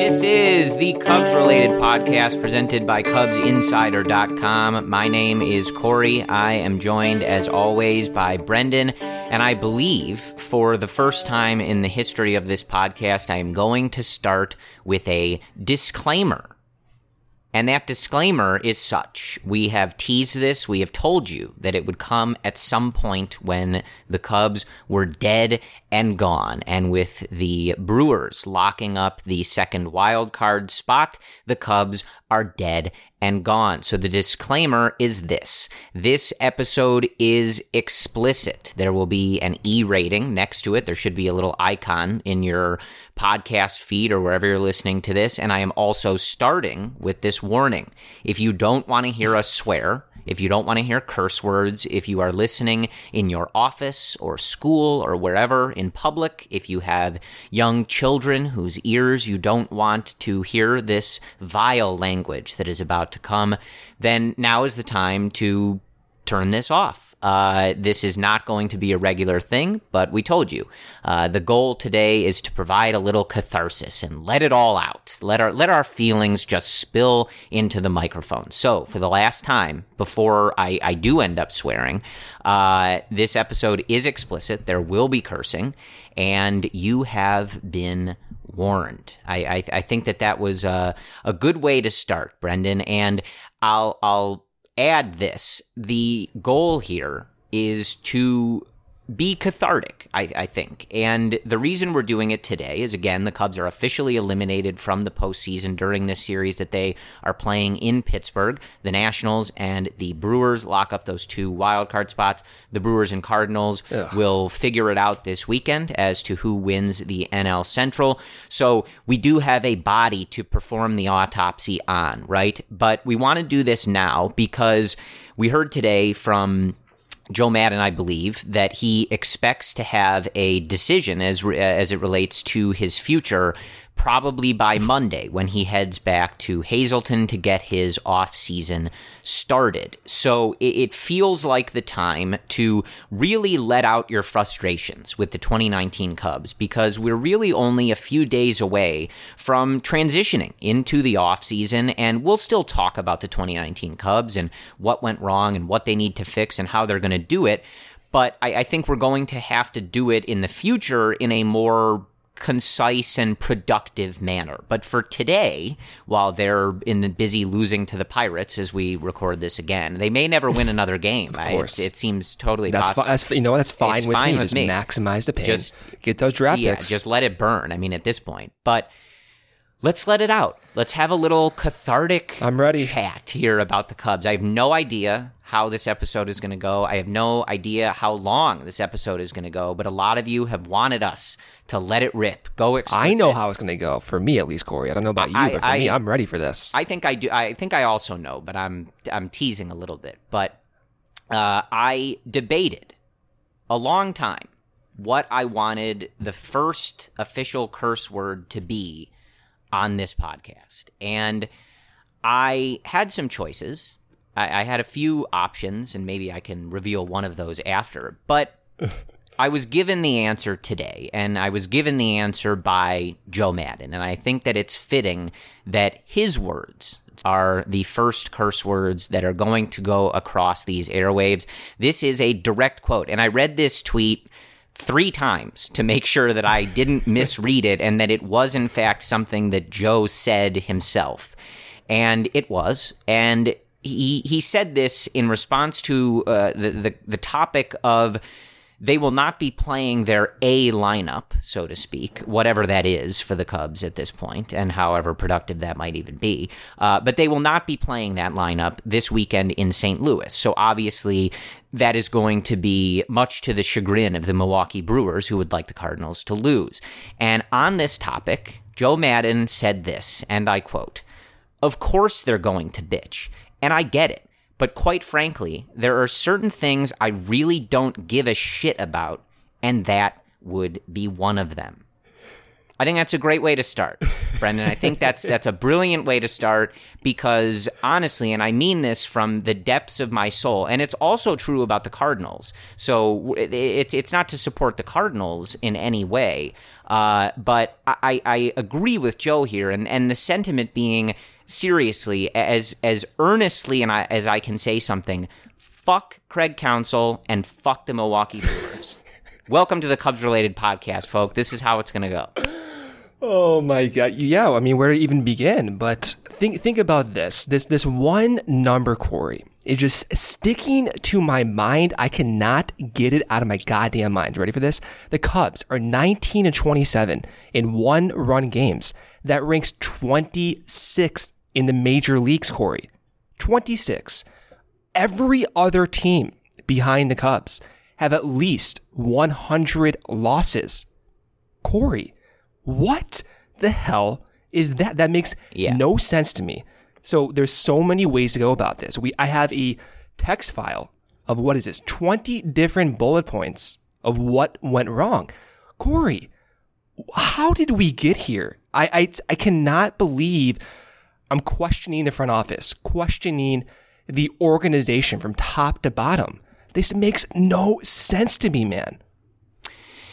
This is the Cubs related podcast presented by CubsInsider.com. My name is Corey. I am joined, as always, by Brendan. And I believe for the first time in the history of this podcast, I am going to start with a disclaimer. And that disclaimer is such. We have teased this. We have told you that it would come at some point when the Cubs were dead and gone. And with the Brewers locking up the second wild card spot, the Cubs are dead and gone. So the disclaimer is this. This episode is explicit. There will be an E rating next to it. There should be a little icon in your podcast feed or wherever you're listening to this. And I am also starting with this warning. If you don't want to hear us swear, if you don't want to hear curse words, if you are listening in your office or school or wherever in public, if you have young children whose ears you don't want to hear this vile language that is about to come, then now is the time to turn this off. Uh, this is not going to be a regular thing, but we told you. Uh, the goal today is to provide a little catharsis and let it all out. Let our let our feelings just spill into the microphone. So, for the last time, before I, I do end up swearing, uh, this episode is explicit. There will be cursing, and you have been warned. I, I, I think that that was a, a good way to start, Brendan. And I'll I'll add this. The goal here is to be cathartic, I, I, think. And the reason we're doing it today is again, the Cubs are officially eliminated from the postseason during this series that they are playing in Pittsburgh. The Nationals and the Brewers lock up those two wild card spots. The Brewers and Cardinals Ugh. will figure it out this weekend as to who wins the NL Central. So we do have a body to perform the autopsy on, right? But we want to do this now because we heard today from Joe Maddon, I believe, that he expects to have a decision as re- as it relates to his future probably by Monday when he heads back to Hazleton to get his off season started. So it, it, feels like the time to really let out your frustrations with the 2019 Cubs because we're really only a few days away from transitioning into the off season, and we'll still talk about the 2019 Cubs and what went wrong and what they need to fix and how they're going to do it. But I, I think we're going to have to do it in the future in a more concise and productive manner. But for today, while they're in the busy losing to the Pirates as we record this again, they may never win another game. of course, I, it, it, seems totally that's possible. Fi- that's, you know that's fine it's with fine me. With just me. maximize the pain. Just get those draft yeah, picks. just let it burn. I mean, at this point, but. Let's let it out. Let's have a little cathartic I'm ready. chat here about the Cubs. I have no idea how this episode is going to go. I have no idea how long this episode is going to go, but a lot of you have wanted us to let it rip. Go explicit. I know how it's going to go for me at least, Corey. I don't know about you, I- but for I- me, I'm ready for this. I think I do. I think I also know, but I'm I'm teasing a little bit. But uh, I debated a long time what I wanted the first official curse word to be on this podcast, and I had some choices. I, I had a few options, and maybe I can reveal one of those after. But I was given the answer today, and I was given the answer by Joe Maddon. And I think that it's fitting that his words are the first curse words that are going to go across these airwaves. This is a direct quote. And I read this tweet three times to make sure that I didn't misread it and that it was, in fact, something that Joe said himself. And it was. And he, he said this in response to uh, the, the, the topic of they will not be playing their A lineup, so to speak, whatever that is for the Cubs at this point, and however productive that might even be. Uh, but they will not be playing that lineup this weekend in St. Louis. So obviously, that is going to be much to the chagrin of the Milwaukee Brewers, who would like the Cardinals to lose. And on this topic, Joe Maddon said this, and I quote, Of course they're going to bitch, and I get it. But quite frankly, there are certain things I really don't give a shit about, and that would be one of them. I think that's a great way to start, Brendan. I think that's that's a brilliant way to start because honestly, and I mean this from the depths of my soul, and it's also true about the Cardinals. So it's it's not to support the Cardinals in any way, uh, but I, I agree with Joe here, and and the sentiment being seriously as as earnestly and I, as I can say something. Fuck Craig Counsell and fuck the Milwaukee Brewers. Welcome to the Cubs related podcast, folk. This is how it's going to go. Oh my god. Yeah, I mean where to even begin? But think think about this. This this one number, Corey, is just sticking to my mind. I cannot get it out of my goddamn mind. Ready for this? The Cubs are 19 and 27 in one run games. That ranks 26 in the major leagues, Corey. 26. Every other team behind the Cubs have at least 100 losses. Corey, what the hell is that? That makes Yeah. no sense to me. So there's so many ways to go about this. We I have a text file of what is this? 20 different bullet points of what went wrong. Corey, how did we get here? I, I, I cannot believe I'm questioning the front office, questioning the organization from top to bottom. This makes no sense to me, man.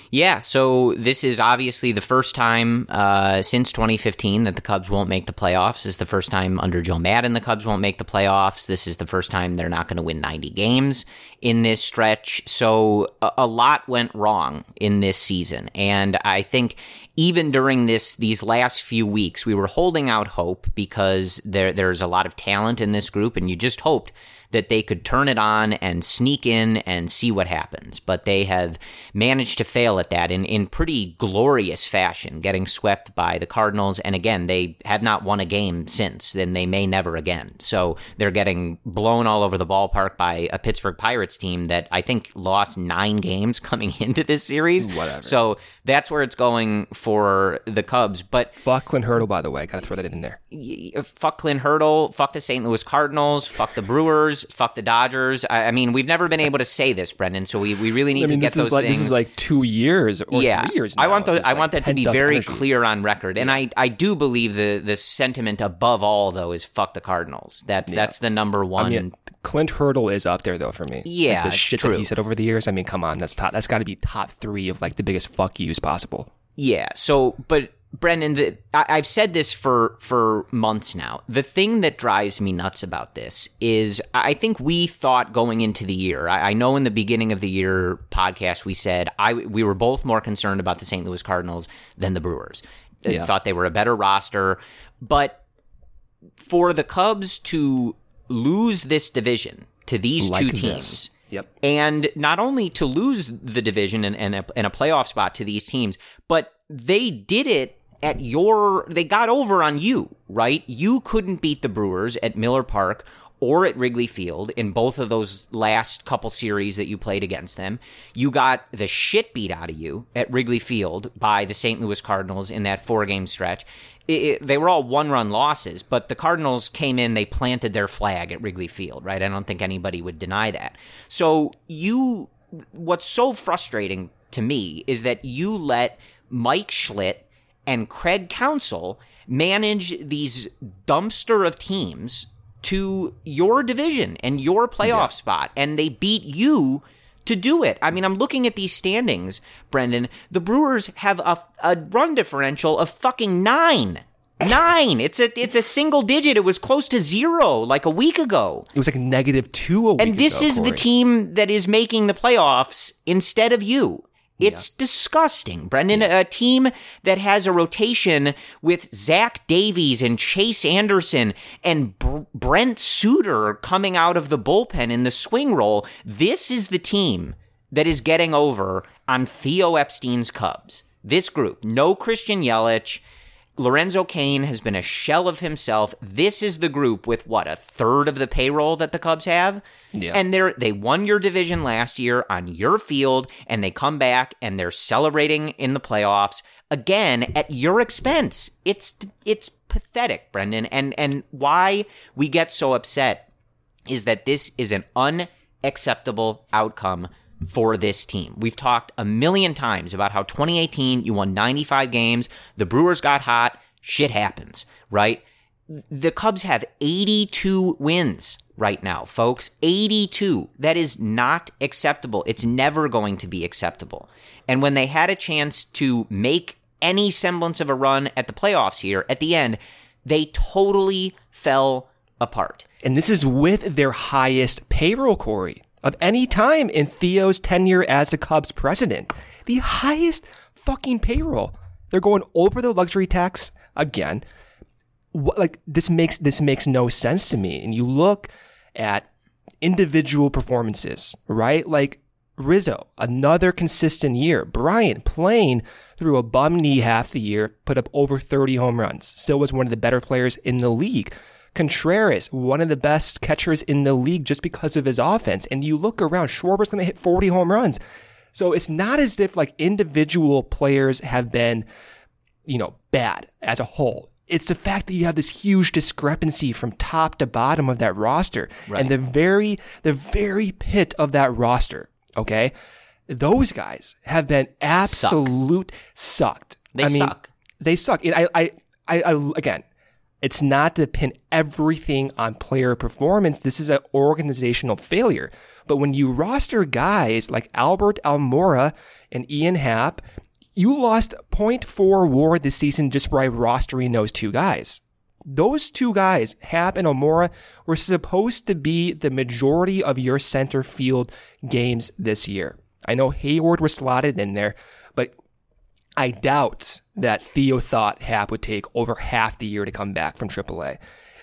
Yeah, so this is obviously the first time uh, since 2015 that the Cubs won't make the playoffs. This is the first time under Joe Maddon the Cubs won't make the playoffs. This is the first time they're not going to win 90 games in this stretch. So a, a lot went wrong in this season, and I think even during this these last few weeks, we were holding out hope because there there's a lot of talent in this group, and you just hoped that they could turn it on and sneak in and see what happens. But they have managed to fail at that in, in pretty glorious fashion, getting swept by the Cardinals. And again, they have not won a game since, then they may never again. So they're getting blown all over the ballpark by a Pittsburgh Pirates team that I think lost nine games coming into this series. Whatever. So that's where it's going for the Cubs. But Fuck Clint Hurdle, by the way. Got to throw that in there. y- fuck Clint Hurdle, fuck the St. Louis Cardinals, fuck the Brewers. Fuck the Dodgers. I, I, mean, we've never been able to say this, Brendan. So we, we really need I mean, to get those like, things. This is like two years or yeah, three years. Now. I want those, I like want that to be very energy. clear on record, and I, I do believe the the sentiment above all though is fuck the Cardinals. That's yeah. that's the number one. I mean, Clint Hurdle is up there though for me. Yeah, like the shit true. that he said over the years. I mean, come on, that's top. That's got to be top three of like the biggest fuck yous possible. Yeah. So, but Brendan, the, I, have said this for for months now. The thing that drives me nuts about this is I think we thought going into the year. I, I know in the beginning of the year podcast we said I we were both more concerned about the St. Louis Cardinals than the Brewers. Yeah. Thought they were a better roster, but for the Cubs to lose this division to these like two teams. This. Yep. And not only to lose the division and, and, a, and a playoff spot to these teams, but they did it at your they got over on you, right? You couldn't beat the Brewers at Miller Park or at Wrigley Field in both of those last couple series that you played against them. You got the shit beat out of you at Wrigley Field by the St. Louis Cardinals in that four game stretch. It, it, they were all one run losses, but the Cardinals came in, they planted their flag at Wrigley Field, right? I don't think anybody would deny that. So you, what's so frustrating to me is that you let Mike Shildt and Craig Counsell manage these dumpster of teams to your division and your playoff yeah. spot, and they beat you to do it. I mean, I'm looking at these standings, Brendan. The Brewers have a, a run differential of fucking nine. Nine. It's a it's a single digit. It was close to zero like a week ago. It was like negative two a week And this ago, is Corey. the team that is making the playoffs instead of you. It's yeah. disgusting, Brendan. Yeah. A team that has a rotation with Zach Davies and Chase Anderson and Br- Brent Suter coming out of the bullpen in the swing role. This is the team that is getting over on Theo Epstein's Cubs. This group, no Christian Yelich. Lorenzo Cain has been a shell of himself. This is the group with what a third of the payroll that the Cubs have. Yeah. And they're they won your division last year on your field, and they come back and they're celebrating in the playoffs again at your expense. It's it's pathetic, Brendan. And and why we get so upset is that this is an unacceptable outcome for this team. We've talked a million times about how 2018 you won 95 games, the Brewers got hot, shit happens, right? The Cubs have 82 wins right now, folks. 82. That is not acceptable. It's never going to be acceptable. And when they had a chance to make any semblance of a run at the playoffs here at the end, they totally fell apart. And this is with their highest payroll, Corey, of any time in Theo's tenure as the Cubs president. The highest fucking payroll. They're going over the luxury tax again. What, like this makes this makes no sense to me. And you look at individual performances, right? Like Rizzo, another consistent year. Bryant playing through a bum knee half the year, put up over 30 home runs. Still was one of the better players in the league. Contreras, one of the best catchers in the league just because of his offense. And you look around, Schwarber's going to hit 40 home runs. So it's not as if like individual players have been, you know, bad as a whole. It's the fact that you have this huge discrepancy from top to bottom of that roster right. and the very, the very pit of that roster. Okay. Those guys have been absolute Suck. sucked. They I mean, suck. They suck. And I, I, I, I, again, it's not to pin everything on player performance. This is an organizational failure. But when you roster guys like Albert Almora and Ian Happ you lost 0.4 war this season just by rostering those two guys. Those two guys, Happ and Almora, were supposed to be the majority of your center field games this year. I know Heyward was slotted in there, but I doubt that Theo thought Happ would take over half the year to come back from AAA.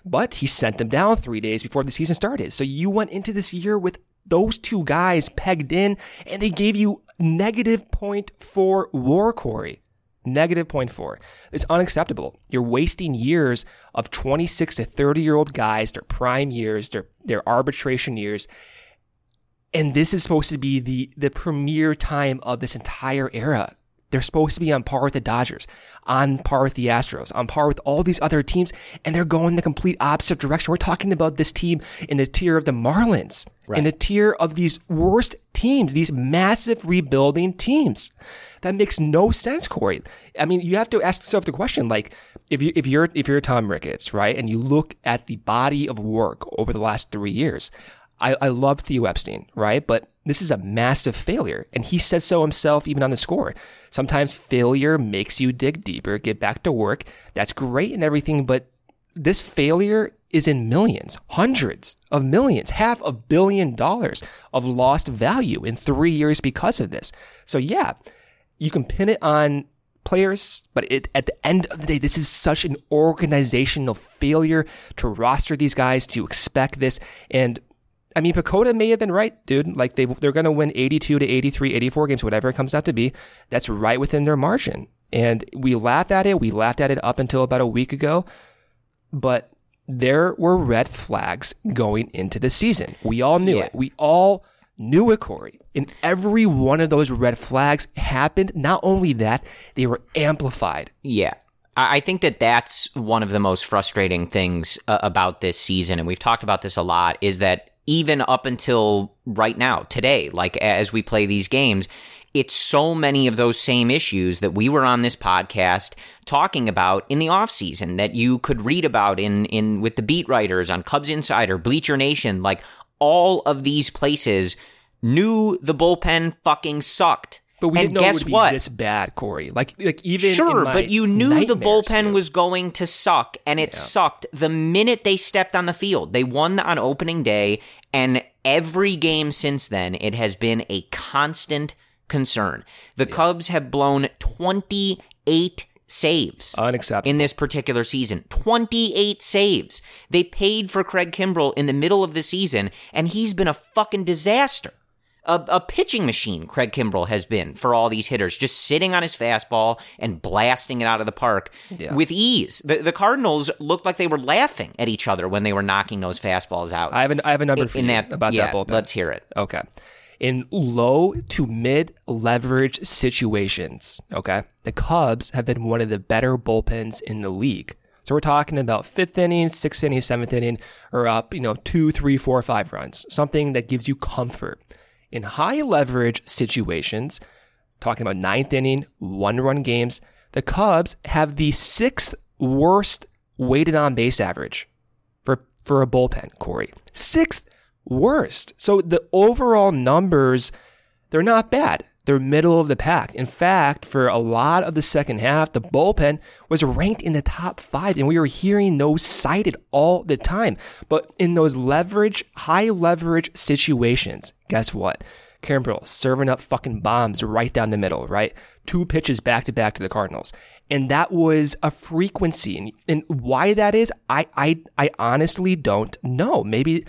But he sent them down three days before the season started. So you went into this year with those two guys pegged in, and they gave you negative 0.4 war, Corey. Negative 0.4. It's unacceptable. You're wasting years of 26 to 30 year old guys, their prime years, their, their arbitration years. And this is supposed to be the, the premier time of this entire era. They're supposed to be on par with the Dodgers, on par with the Astros, on par with all these other teams, and they're going the complete opposite direction. We're talking about this team in the tier of the Marlins, Right. in the tier of these worst teams, these massive rebuilding teams. That makes no sense, Corey. I mean, you have to ask yourself the question: like, if you if you're if you're Tom Ricketts, right, and you look at the body of work over the last three years, I, I love Theo Epstein, right, but this is a massive failure, and he said so himself, even on the score. Sometimes failure makes you dig deeper, get back to work. That's great and everything, but this failure is in millions, hundreds of millions, half a billion dollars of lost value in three years because of this. So yeah, you can pin it on players, but it, at the end of the day, this is such an organizational failure to roster these guys, to expect this. And I mean, PECOTA may have been right, dude. Like they, they're going to win 82 to 83, 84 games, whatever it comes out to be. That's right within their margin. And we laughed at it. We laughed at it up until about a week ago. But there were red flags going into the season. We all knew Yeah. it. We all knew it, Corey. And every one of those red flags happened. Not only that, they were amplified. Yeah. I I think that that's one of the most frustrating things uh, about this season. And we've talked about this a lot is that even up until right now, today, like as we play these games, it's so many of those same issues that we were on this podcast talking about in the offseason that you could read about in, in with the beat writers on Cubs Insider, Bleacher Nation, like all of these places knew the bullpen fucking sucked. But we and didn't know guess it would be what? this bad, Corey. Like, like even Sure, but you knew the bullpen dude. was going to suck, and it sucked the minute they stepped on the field. They won on opening day, and every game since then, it has been a constant concern. The Cubs have blown 28 saves unacceptable. in this particular season. 28 saves. They paid for Craig Kimbrel in the middle of the season, and he's been a fucking disaster. A, a pitching machine, Craig Kimbrel has been for all these hitters, just sitting on his fastball and blasting it out of the park Yeah. with ease. The, the Cardinals looked like they were laughing at each other when they were knocking those fastballs out. I have an, I have a number in, for in you that about yeah, that bullpen. Let's hear it. Okay. In low to mid leverage situations, okay, the Cubs have been one of the better bullpens in the league. So we're talking about fifth inning, sixth inning, seventh inning, or up, you know, two, three, four, five runs. Something that gives you comfort. In high leverage situations, talking about ninth inning, one run games, the Cubs have the sixth worst weighted on base average for for a bullpen, Corey. Sixth worst. So the overall numbers, they're not bad. They're middle of the pack. In fact, for a lot of the second half, the bullpen was ranked in the top five, and we were hearing those cited all the time. But in those leverage, high leverage situations, guess what? Kimbrel serving up fucking bombs right down the middle, right? Two pitches back to back to the Cardinals. And that was a frequency. And, and why that is, I, I, I honestly don't know. Maybe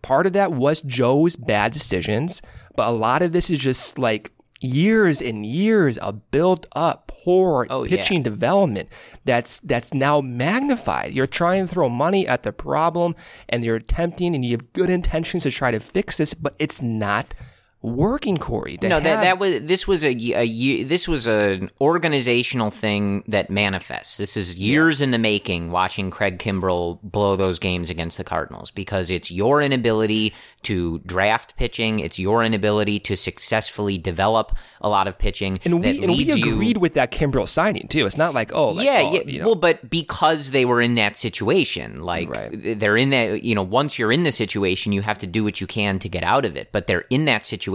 part of that was Joe's bad decisions, but a lot of this is just like years and years of built up poor Oh, yeah. pitching development that's that's now magnified. You're trying to throw money at the problem and you're attempting and you have good intentions to try to fix this, but it's not working, Corey. No, that have- that was this was a, a this was an organizational thing that manifests. This is years in the making. Watching Craig Kimbrel blow those games against the Cardinals because it's your inability to draft pitching. It's your inability to successfully develop a lot of pitching. and we and we leads you- agreed with that Kimbrel signing too. It's not like oh like, yeah, oh, yeah. you know. Well, but because they were in that situation, like Right. they're in that, you know, once you're in the situation, you have to do what you can to get out of it. But they're in that situation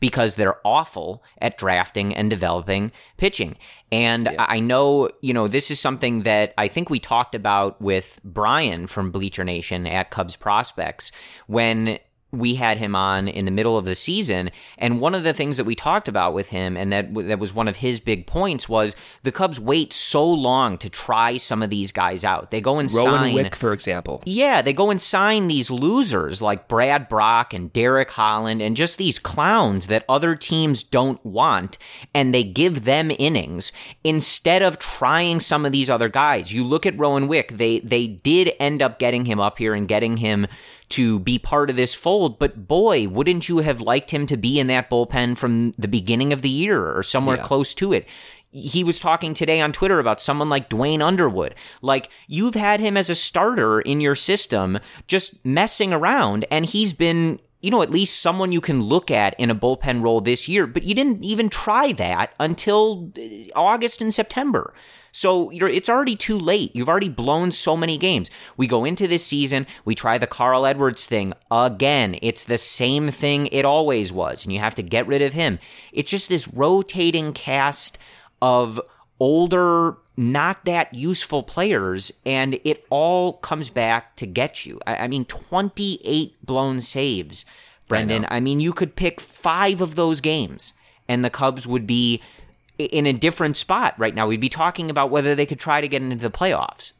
because they're awful at drafting and developing pitching. And I I know, you know, this is something that I think we talked about with Brian from Bleacher Nation at Cubs Prospects when we had him on in the middle of the season, and one of the things that we talked about with him, and that that was one of his big points, was the Cubs wait so long to try some of these guys out. They go and Rowan sign. Wick, for example. Yeah, they go and sign these losers like Brad Brach and Derek Holland and just these clowns that other teams don't want, and they give them innings instead of trying some of these other guys. You look at Rowan Wick; they they did end up getting him up here and getting him to be part of this fold. But boy, wouldn't you have liked him to be in that bullpen from the beginning of the year or somewhere Yeah. close to it? He was talking today on Twitter about someone like Duane Underwood. Like, you've had him as a starter in your system, just messing around, and he's been you know, at least someone you can look at in a bullpen role this year, but you didn't even try that until August and September. So you're, it's already too late. You've already blown so many games. We go into this season, we try the Carl Edwards thing again. It's the same thing it always was, and you have to get rid of him. It's just this rotating cast of older, not that useful players, and it all comes back to get you. I, I mean, 28 blown saves, Brendan. I, mean, you could pick five of those games, and the Cubs would be i- in a different spot right now. We'd be talking about whether they could try to get into the playoffs.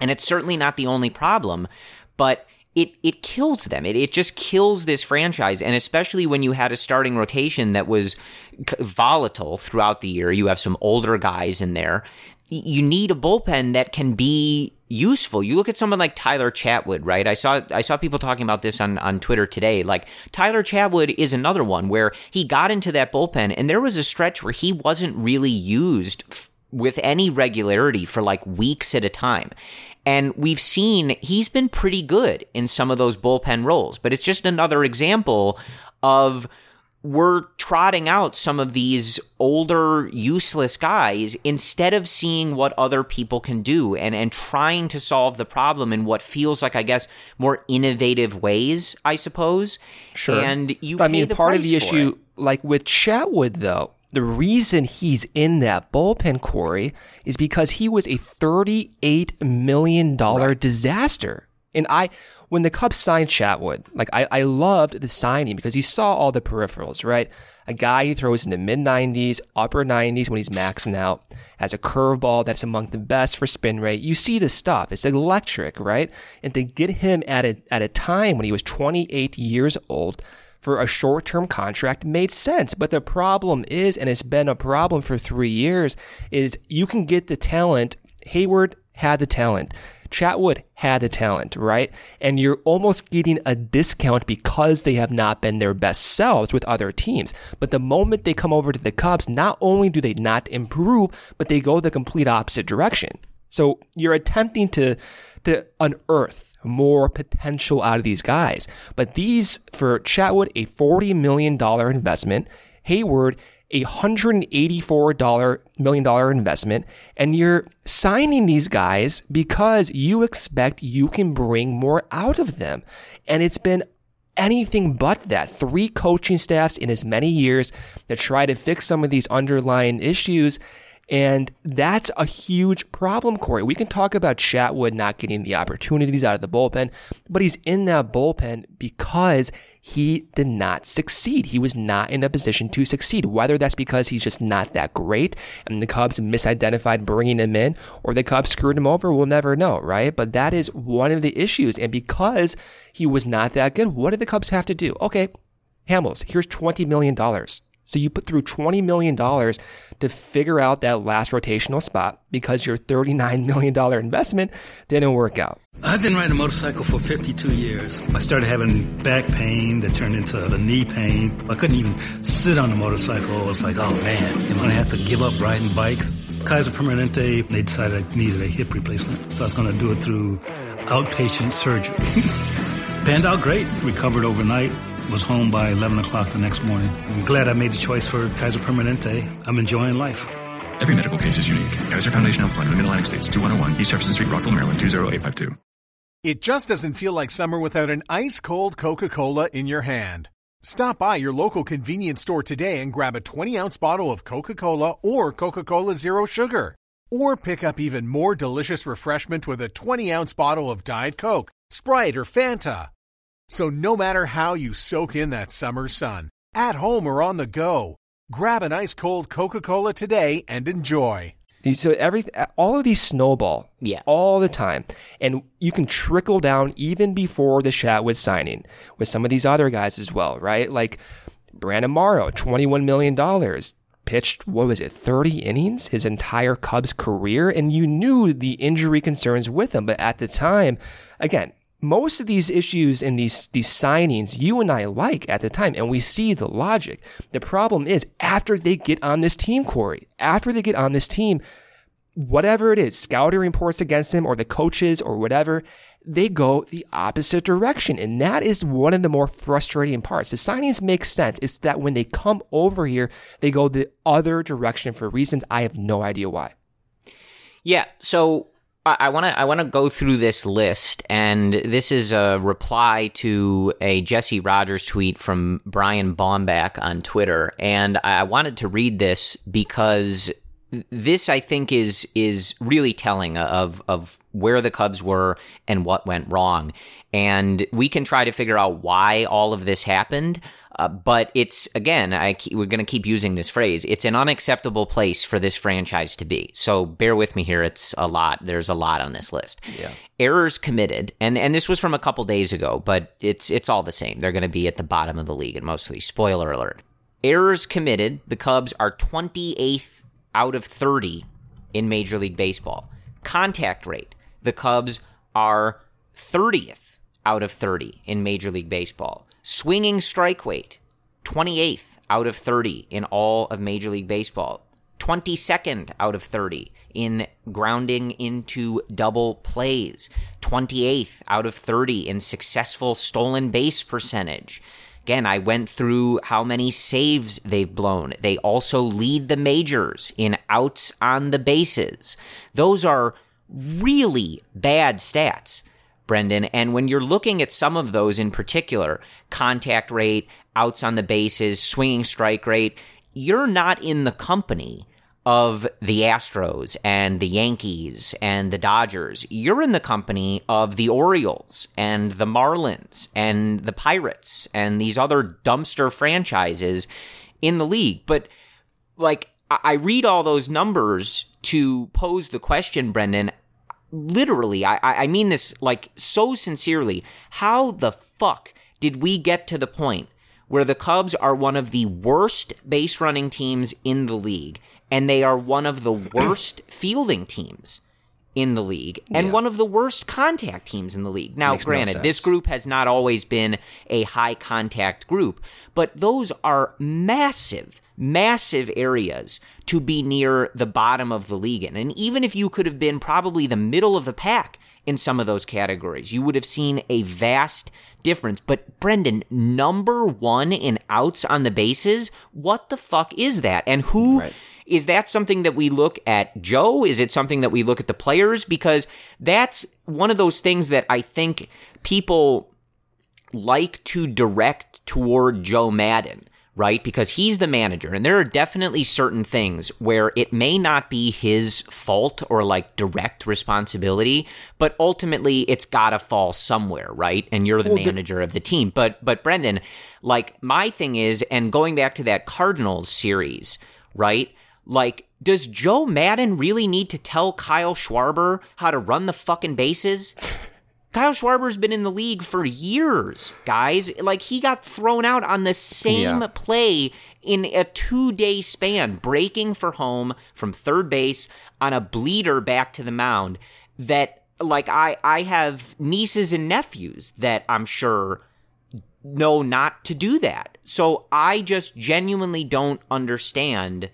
And it's certainly not the only problem, but it, it kills them. It, it just kills this franchise. And especially when you had a starting rotation that was volatile throughout the year, you have some older guys in there. You need a bullpen that can be useful. You look at someone like Tyler Chatwood, right? I saw I saw people talking about this on, on Twitter today. Like Tyler Chatwood is another one where he got into that bullpen and there was a stretch where he wasn't really used f- with any regularity for like weeks at a time. And we've seen he's been pretty good in some of those bullpen roles, but it's just another example of we're trotting out some of these older, useless guys instead of seeing what other people can do and, and trying to solve the problem in what feels like, I guess, more innovative ways, I suppose. Sure. And you I mean, part of the issue, it. like with Chatwood, though, the reason he's in that bullpen, Corey, is because he was a $38 million disaster. And I, when the Cubs signed Chatwood, like I, I loved the signing because he saw all the peripherals, right? A guy who throws in the mid 90s, upper 90s when he's maxing out, has a curveball that's among the best for spin rate. You see the stuff. It's electric, right? And to get him at a, at a time when he was 28 years old, for a short term contract made sense. But the problem is, and it's been a problem for three years, is you can get the talent. Heyward had the talent. Chatwood had the talent, right? And you're almost getting a discount because they have not been their best selves with other teams. But the moment they come over to the Cubs, not only do they not improve, but they go the complete opposite direction. So you're attempting to to unearth more potential out of these guys. But these for Chatwood, a forty million dollar investment, Heyward, a hundred and eighty-four dollar million dollar investment, and you're signing these guys because you expect you can bring more out of them. And it's been anything but that. Three coaching staffs in as many years to try to fix some of these underlying issues. And that's a huge problem, Corey. We can talk about Chatwood not getting the opportunities out of the bullpen, but he's in that bullpen because he did not succeed. He was not in a position to succeed. Whether that's because he's just not that great and the Cubs misidentified bringing him in or the Cubs screwed him over, we'll never know, right? But that is one of the issues. And because he was not that good, what did the Cubs have to do? Okay, Hamels, here's $20 million. So you put through $20 million to figure out that last rotational spot because your $39 million investment didn't work out. I've been riding a motorcycle for 52 years. I started having back pain that turned into a knee pain. I couldn't even sit on the motorcycle. I was like, oh man, am I gonna have to give up riding bikes? Kaiser Permanente, they decided I needed a hip replacement. So I was gonna do it through outpatient surgery. Panned out great. Recovered overnight. Was home by 11 o'clock the next morning. I'm glad I made the choice for Kaiser Permanente. I'm enjoying life. Every medical case is unique. Kaiser Foundation Health Plan, the Mid-Atlantic States, 2101 East Jefferson Street, Rockville, Maryland, 20852. It just doesn't feel like summer without an ice cold Coca Cola in your hand. Stop by your local convenience store today and grab a 20 ounce bottle of Coca Cola or Coca Cola Zero Sugar. Or pick up even more delicious refreshment with a 20 ounce bottle of Diet Coke, Sprite, or Fanta. So no matter how you soak in that summer sun, at home or on the go, grab an ice cold Coca Cola today and enjoy. So every all of these snowball, Yeah. all the time, and you can trickle down even before the Chatwood signing with some of these other guys as well, right? Like Brandon Morrow, twenty-one million dollars, pitched what was it, thirty innings his entire Cubs career, and you knew the injury concerns with him, but at the time, again. Most of these issues and these these signings you and I like at the time, and we see the logic. The problem is after they get on this team, Corey, after they get on this team, whatever it is, scouting reports against them or the coaches or whatever, they go the opposite direction. And that is one of the more frustrating parts. The signings make sense. It's that when they come over here, they go the other direction for reasons I have no idea why. Yeah. So I want to I want to go through this list, and this is a reply to a Jesse Rogers tweet from Brian Baumbach on Twitter, and I wanted to read this because this I think is is really telling of of where the Cubs were and what went wrong, and we can try to figure out why all of this happened. Uh, but it's again, I we're going to keep using this phrase. It's an unacceptable place for this franchise to be. So bear with me here. It's a lot. There's a lot on this list. Yeah. Errors committed, and and this was from a couple days ago, but it's it's all the same. They're going to be at the bottom of the league, and mostly spoiler alert. Errors committed. The Cubs are 28th out of 30 in Major League Baseball. Contact rate. The Cubs are 30th out of 30 in Major League Baseball. Swinging strike weight, 28th out of 30 in all of Major League Baseball. 22nd out of 30 in grounding into double plays. 28th out of 30 in successful stolen base percentage. Again, I went through how many saves they've blown. They also lead the majors in outs on the bases. Those are really bad stats. Brendan. And when you're looking at some of those in particular, contact rate, outs on the bases, swinging strike rate, you're not in the company of the Astros and the Yankees and the Dodgers. You're in the company of the Orioles and the Marlins and the Pirates and these other dumpster franchises in the league. But like, I read all those numbers to pose the question, Brendan literally, I, I mean this like so sincerely. How the fuck did we get to the point where the Cubs are one of the worst base running teams in the league, and they are one of the worst fielding teams in the league, and Yeah. one of the worst contact teams in the league. Now, Makes no granted, this group has not always been a high contact group, but those are massive, massive areas to be near the bottom of the league in. And even if you could have been probably the middle of the pack in some of those categories, you would have seen a vast difference. But Brendan, number one in outs on the bases, what the fuck is that? And who is Right. that something that we look at Joe? Is it something that we look at the players? Because that's one of those things that I think people like to direct toward Joe Maddon, right? Because he's the manager. And there are definitely certain things where it may not be his fault or like direct responsibility, but ultimately it's got to fall somewhere, right? And you're the manager of the team. But but Brendan, like my thing is and going back to that Cardinals series, right? Like does Joe Maddon really need to tell Kyle Schwarber how to run the fucking bases? Kyle Schwarber's been in the league for years, guys. Like he got thrown out on the same Yeah. play in a two day span, breaking for home from third base on a bleeder back to the mound. That like I I have nieces and nephews that I'm sure know not to do that. So I just genuinely don't understand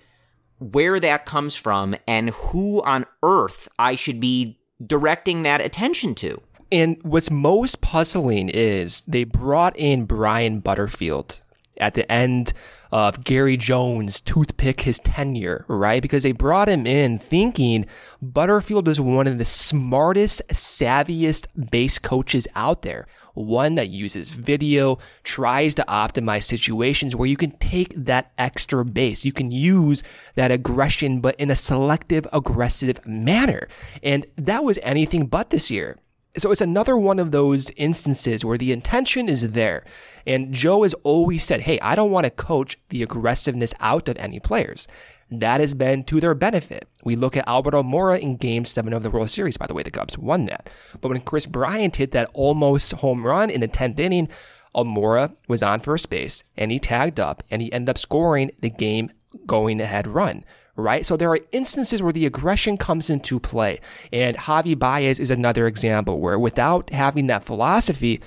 where that comes from and who on earth I should be directing that attention to. And what's most puzzling is they brought in Brian Butterfield at the end of Gary Jones' toothpick his tenure, right? Because they brought him in thinking Butterfield is one of the smartest, savviest base coaches out there. One that uses video, tries to optimize situations where you can take that extra base. You can use that aggression, but in a selective, aggressive manner. And that was anything but this year. So it's another one of those instances where the intention is there. And Joe has always said, hey, I don't want to coach the aggressiveness out of any players. That has been to their benefit. We look at Albert Almora in game seven of the World Series. By the way, the Cubs won that. But when Kris Bryant hit that almost home run in the 10th inning, Almora was on first base and he tagged up and he ended up scoring the game going ahead run, right? So there are instances where the aggression comes into play. And Javi Baez is another example where without having that philosophy,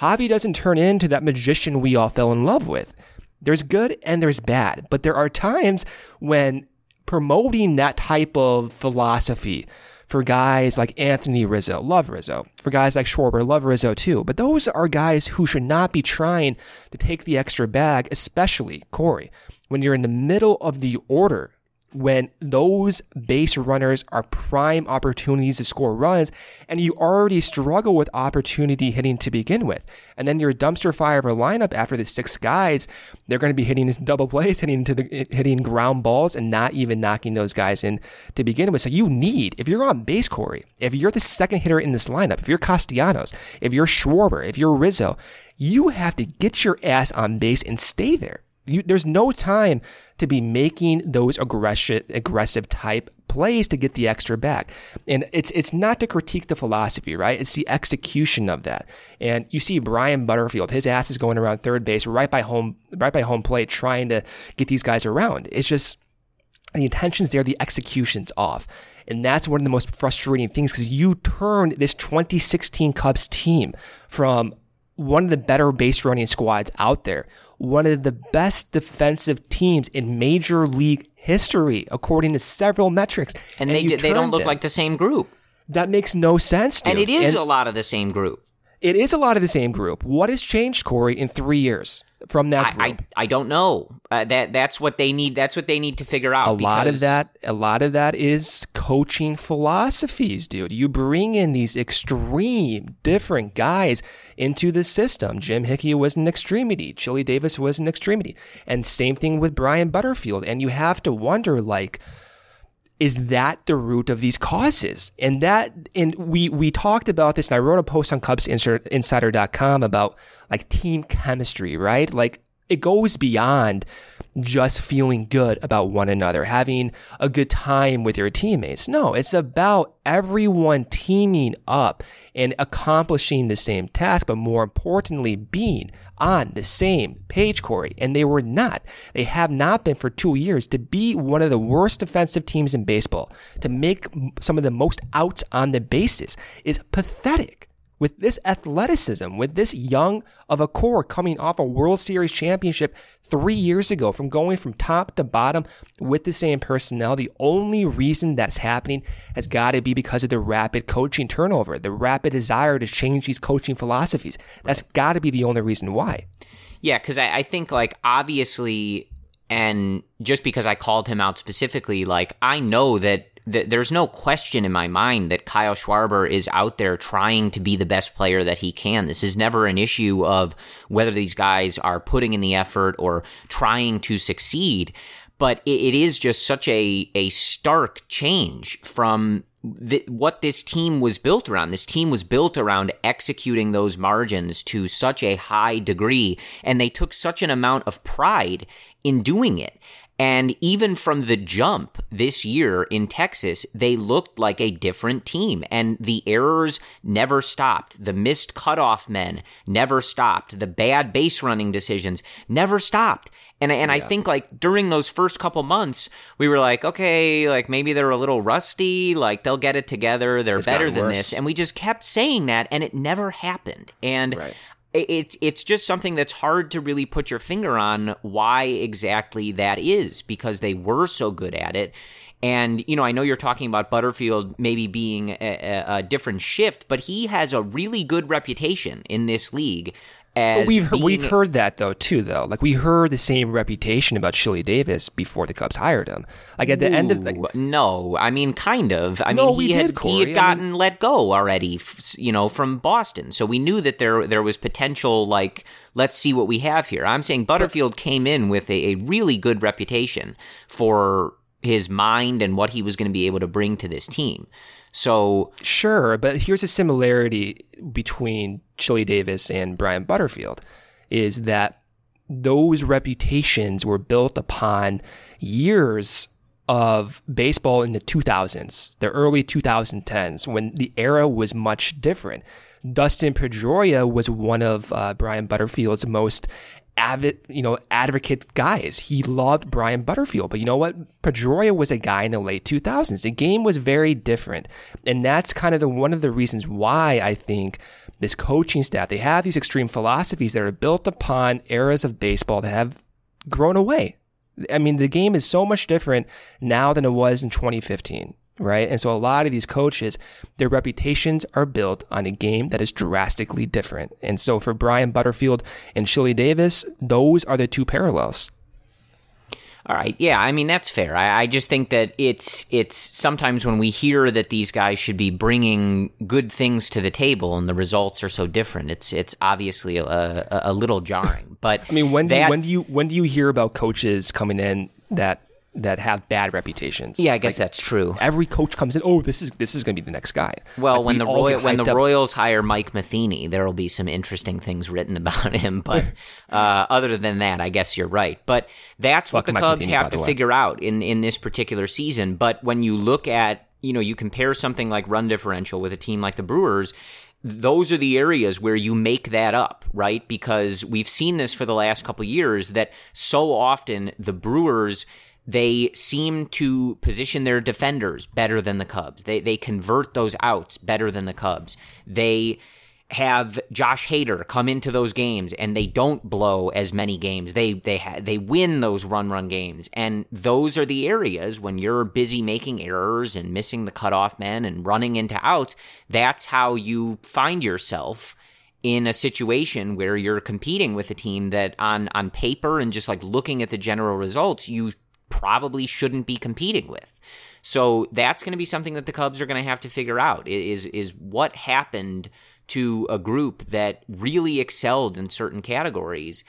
Javi doesn't turn into that magician we all fell in love with. There's good and there's bad, but there are times when promoting that type of philosophy for guys like Anthony Rizzo, love Rizzo. For guys like Schwarber, love Rizzo too. But those are guys who should not be trying to take the extra bag, especially Corey, when you're in the middle of the order when those base runners are prime opportunities to score runs and you already struggle with opportunity hitting to begin with. And then your dumpster fire of a lineup after the six guys, they're going to be hitting double plays, hitting to the hitting ground balls and not even knocking those guys in to begin with. So you need, if you're on base, Corey, if you're the second hitter in this lineup, if you're Castellanos, if you're Schwarber, if you're Rizzo, you have to get your ass on base and stay there. You, there's no time to be making those aggressive, aggressive type plays to get the extra back. And it's it's not to critique the philosophy, right? It's the execution of that. And you see Brian Butterfield, his ass is going around third base right by home right by home plate trying to get these guys around. It's just the intention's there, the execution's off. And that's one of the most frustrating things because you turned this 2016 Cubs team from one of the better base running squads out there one of the best defensive teams in major league history, according to several metrics. And, and they they don't look like the same group. That makes no sense. Dude. And it is and a lot of the same group. It is a lot of the same group. What has changed, Corey, in three years? from that I, I, I, don't know. Uh, that that's what they need. That's what they need to figure out. A lot of that. A lot of that is coaching philosophies, dude. You bring in these extreme, different guys into the system. Jim Hickey was an extremity. Chili Davis was an extremity, and same thing with Brian Butterfield. And you have to wonder, like is that the root of these causes? And that, and we, we talked about this and I wrote a post on CubsInsider.com about like team chemistry, right? Like it goes beyond just feeling good about one another, having a good time with your teammates. No, it's about everyone teaming up and accomplishing the same task, but more importantly, being on the same page, Corey. And they were not. They have not been for two years to be one of the worst defensive teams in baseball, to make some of the most outs on the bases is pathetic with this athleticism, with this young of a core coming off a World Series championship three years ago, from going from top to bottom with the same personnel, the only reason that's happening has got to be because of the rapid coaching turnover, the rapid desire to change these coaching philosophies. That's got to be the only reason why. Yeah, because I, I think, like, obviously, and just because I called him out specifically, like, I know that th- there's no question in my mind that Kyle Schwarber is out there trying to be the best player that he can. This is never an issue of whether these guys are putting in the effort or trying to succeed. But it, it is just such a, a stark change from the, what this team was built around. This team was built around executing those margins to such a high degree, and they took such an amount of pride in doing it. And even from the jump this year in Texas, they looked like a different team and the errors never stopped. The missed cutoff men never stopped. The bad base running decisions never stopped. And, and yeah. I think like during those first couple months, we were like, okay, like maybe they're a little rusty. Like they'll get it together. They're it's better than worse. this. And we just kept saying that and it never happened. And right it's it's just something that's hard to really put your finger on why exactly that is because they were so good at it. And you know, I know you're talking about Butterfield maybe being a, a, different shift, but he has a really good reputation in this league but we've heard, we've heard that though too though. Like we heard the same reputation about Chili Davis before the Cubs hired him. Like at the Ooh, end of like, no, I mean kind of. I no, mean he had did, he had gotten I mean, let go already, you know, from Boston. So we knew that there there was potential. Like let's see what we have here. I'm saying Butterfield but, came in with a, a really good reputation for his mind and what he was going to be able to bring to this team. So sure, but here's a similarity between Chili Davis and Brian Butterfield is that those reputations were built upon years of baseball in the 2000s, the early 2010s, when the era was much different. Dustin Pedroia was one of uh, Brian Butterfield's most avid, you know, advocate guys. He loved Brian Butterfield, but you know what? Pedroia was a guy in the late 2000s. The game was very different, and that's kind of the one of the reasons why I think this coaching staff they have these extreme philosophies that are built upon eras of baseball that have grown away. I mean, the game is so much different now than it was in 2015 right? And so a lot of these coaches, their reputations are built on a game that is drastically different. And so for Brian Butterfield and Chili Davis, those are the two parallels. All right, yeah, I mean that's fair. I, I, just think that it's it's sometimes when we hear that these guys should be bringing good things to the table and the results are so different, it's it's obviously a, a, a little jarring. But I mean, when do, you, when do you when do you hear about coaches coming in that that have bad reputations. Yeah, I guess like, that's true. Every coach comes in, oh, this is this is going to be the next guy. Well, like when we the Roy- when the up. Royals hire Mike Matheny, there will be some interesting things written about him. But uh, other than that, I guess you're right. But that's what the Mike Cubs Matheny, have to figure out in in this particular season. But when you look at you know you compare something like run differential with a team like the Brewers those are the areas where you make that up, right? Because we've seen this for the last couple years that so often the Brewers they seem to position their defenders better than the Cubs. They they convert those outs better than the Cubs. They have Josh Hader come into those games and they don't blow as many games. They they ha- they win those run run games, and those are the areas when you're busy making errors and missing the cutoff men and running into outs. That's how you find yourself in a situation where you're competing with a team that on on paper and just like looking at the general results, you probably shouldn't be competing with. So that's going to be something that the Cubs are going to have to figure out is is what happened to a group that really excelled in certain categories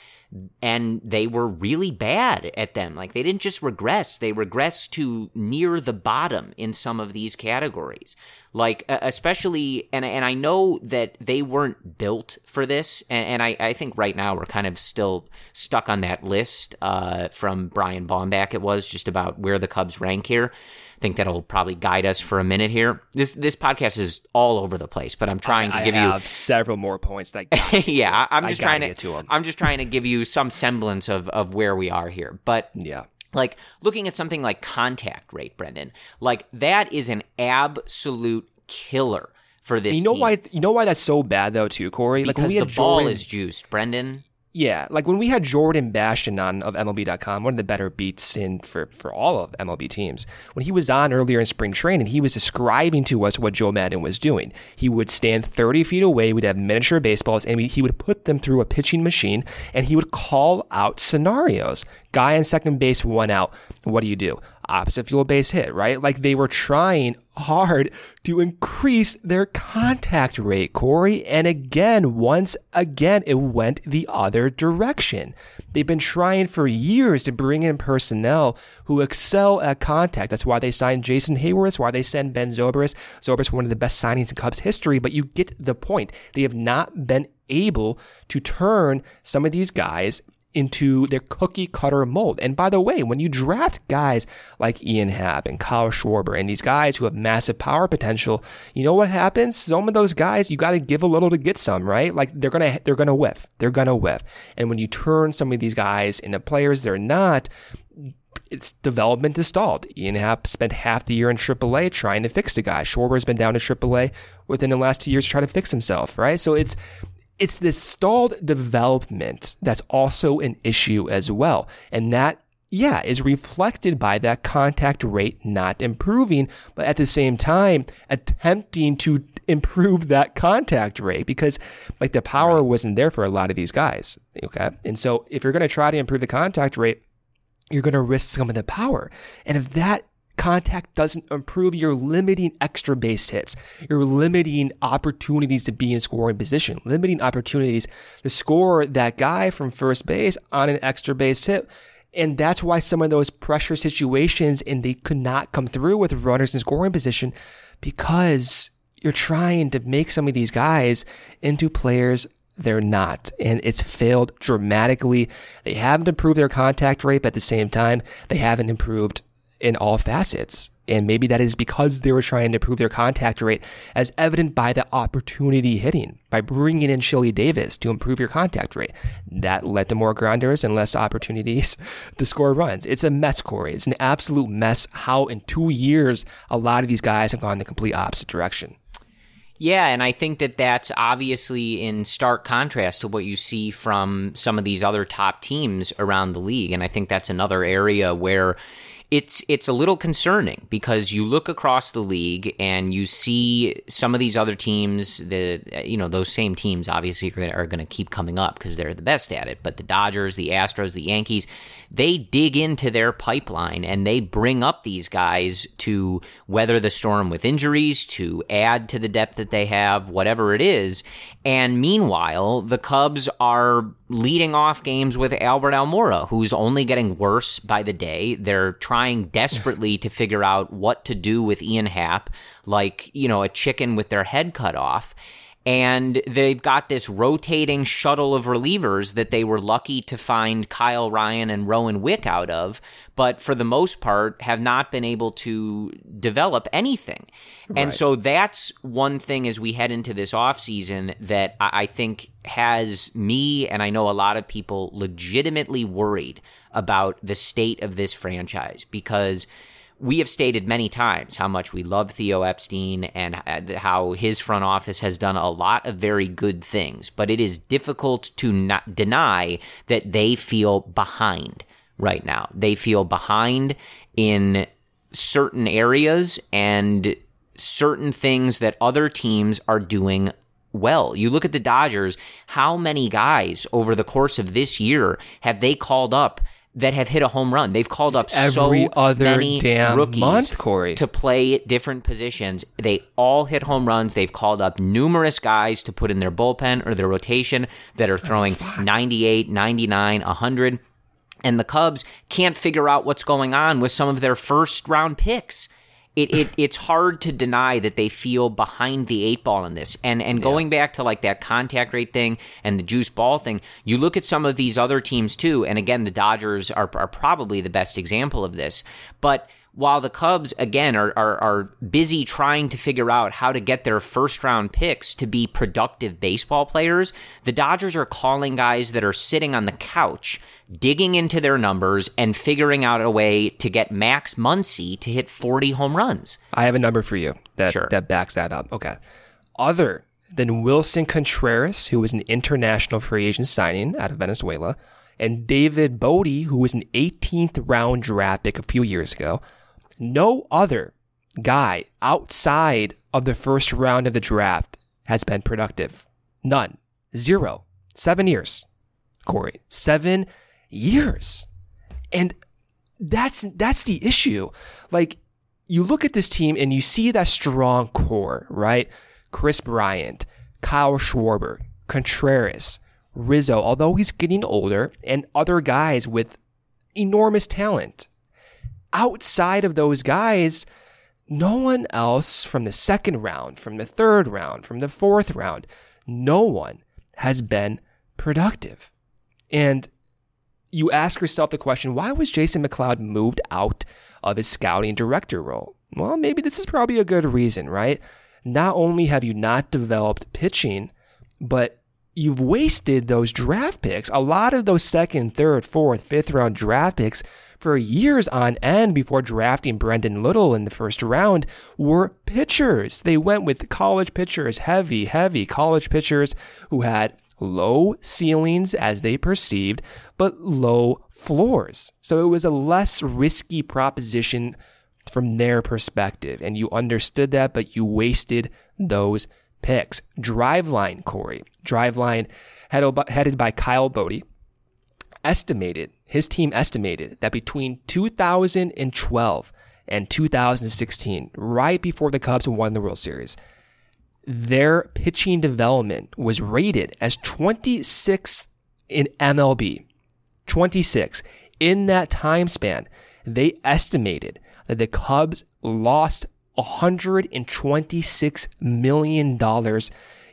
and they were really bad at them. Like they didn't just regress, they regressed to near the bottom in some of these categories. Like especially, and and I know that they weren't built for this, and, and I, I think right now we're kind of still stuck on that list uh, from Brian Baumbach. It was just about where the Cubs rank here. Think that'll probably guide us for a minute here. This this podcast is all over the place, but I'm trying I, to give I you several more points. That yeah, I'm just trying to, to I'm just trying to give you some semblance of of where we are here. But yeah, like looking at something like contact rate, Brendan, like that is an absolute killer for this. You know team. why? You know why that's so bad though, too, Corey. Because like the ball Jordan, is juiced, Brendan. Yeah, like when we had Jordan Bastian on of MLB.com, one of the better beats in for, for all of MLB teams. When he was on earlier in spring training, he was describing to us what Joe Maddon was doing. He would stand 30 feet away, we'd have miniature baseballs, and he would put them through a pitching machine, and he would call out scenarios. Guy on second base, one out. What do you do? Opposite field base hit, right? Like they were trying hard to increase their contact rate, Corey. And again, once again, it went the other direction. They've been trying for years to bring in personnel who excel at contact. That's why they signed Jason Heyward. That's why they sent Ben Zobrist. Zobrist, one of the best signings in Cubs history, but you get the point. They have not been able to turn some of these guys into their cookie cutter mold. And by the way, when you draft guys like Ian Happ and Kyle Schwarber and these guys who have massive power potential, you know what happens? Some of those guys you got to give a little to get some, right? Like they're gonna they're gonna whiff, they're gonna whiff. And when you turn some of these guys into players they're not, its development is stalled. Ian Happ spent half the year in AAA trying to fix the guy. Schwarber's been down to AAA within the last two years trying to fix himself, right? So it's it's this stalled development that's also an issue as well. And that, yeah, is reflected by that contact rate not improving, but at the same time, attempting to improve that contact rate because like the power right. wasn't there for a lot of these guys. Okay. And so if you're going to try to improve the contact rate, you're going to risk some of the power. And if that contact doesn't improve, you're limiting extra base hits. You're limiting opportunities to be in scoring position, limiting opportunities to score that guy from first base on an extra base hit. And that's why some of those pressure situations and they could not come through with runners in scoring position because you're trying to make some of these guys into players they're not. And it's failed dramatically. They haven't improved their contact rate, but at the same time, they haven't improved in all facets. And maybe that is because they were trying to improve their contact rate, as evident by the opportunity hitting, by bringing in Chili Davis to improve your contact rate. That led to more grounders and less opportunities to score runs. It's a mess, Corey. It's an absolute mess how in two years, a lot of these guys have gone the complete opposite direction. Yeah, and I think that that's obviously in stark contrast to what you see from some of these other top teams around the league. And I think that's another area where it's it's a little concerning because you look across the league and you see some of these other teams the you know those same teams obviously are going to keep coming up because they're the best at it. But the Dodgers the Astros the Yankees they dig into their pipeline and they bring up these guys to weather the storm with injuries to add to the depth that they have whatever it is. And meanwhile the Cubs are leading off games with Albert Almora who's only getting worse by the day. They're trying trying desperately to figure out what to do with Ian Happ, like, you know, a chicken with their head cut off. And they've got this rotating shuttle of relievers that they were lucky to find Kyle Ryan and Rowan Wick out of, but for the most part have not been able to develop anything. Right. And so that's one thing as we head into this offseason that I think has me and I know a lot of people legitimately worried about the state of this franchise because we have stated many times how much we love Theo Epstein and uh, how his front office has done a lot of very good things, but it is difficult to not deny that they feel behind right now. They feel behind in certain areas and certain things that other teams are doing well. You look at the Dodgers, how many guys over the course of this year have they called up that have hit a home run. They've called up every so other many damn rookies month, Corey. to play different positions. They all hit home runs. They've called up numerous guys to put in their bullpen or their rotation that are throwing 98, 99, 100. And the Cubs can't figure out what's going on with some of their first round picks it, it it's hard to deny that they feel behind the eight ball in this. And and going back to like that contact rate thing and the juice ball thing, you look at some of these other teams too. And again, the Dodgers are are probably the best example of this. But while the Cubs, again, are, are, are, busy trying to figure out how to get their first round picks to be productive baseball players, the Dodgers are calling guys that are sitting on the couch, digging into their numbers, and figuring out a way to get Max Muncy to hit 40 home runs. I have a number for you that, sure. that backs that up. Okay. Other than Willson Contreras, who was an international free agent signing out of Venezuela, and David Bote, who was an 18th round draft pick a few years ago, no other guy outside of the first round of the draft has been productive. None. Zero. Seven years. Corey. Seven years. And that's that's the issue. Like you look at this team and you see that strong core, right? Kris Bryant, Kyle Schwarber, Contreras, Rizzo, although he's getting older, and other guys with enormous talent outside of those guys, no one else from the second round, from the third round, from the fourth round, no one has been productive. And you ask yourself the question why was Jason McLeod moved out of his scouting director role? Well, maybe this is probably a good reason, right? Not only have you not developed pitching, but you've wasted those draft picks. A lot of those second, third, fourth, fifth round draft picks for years on end before drafting Brendon Little in the first round were pitchers. They went with college pitchers, heavy, heavy college pitchers who had low ceilings as they perceived, but low floors. So it was a less risky proposition from their perspective. And you understood that, but you wasted those picks. Driveline, Corey. Driveline headed by Kyle Boddy estimated, his team estimated that between 2012 and 2016, right before the Cubs won the World Series, their pitching development was rated as 26 in MLB. 26. In that time span, they estimated that the Cubs lost $126 million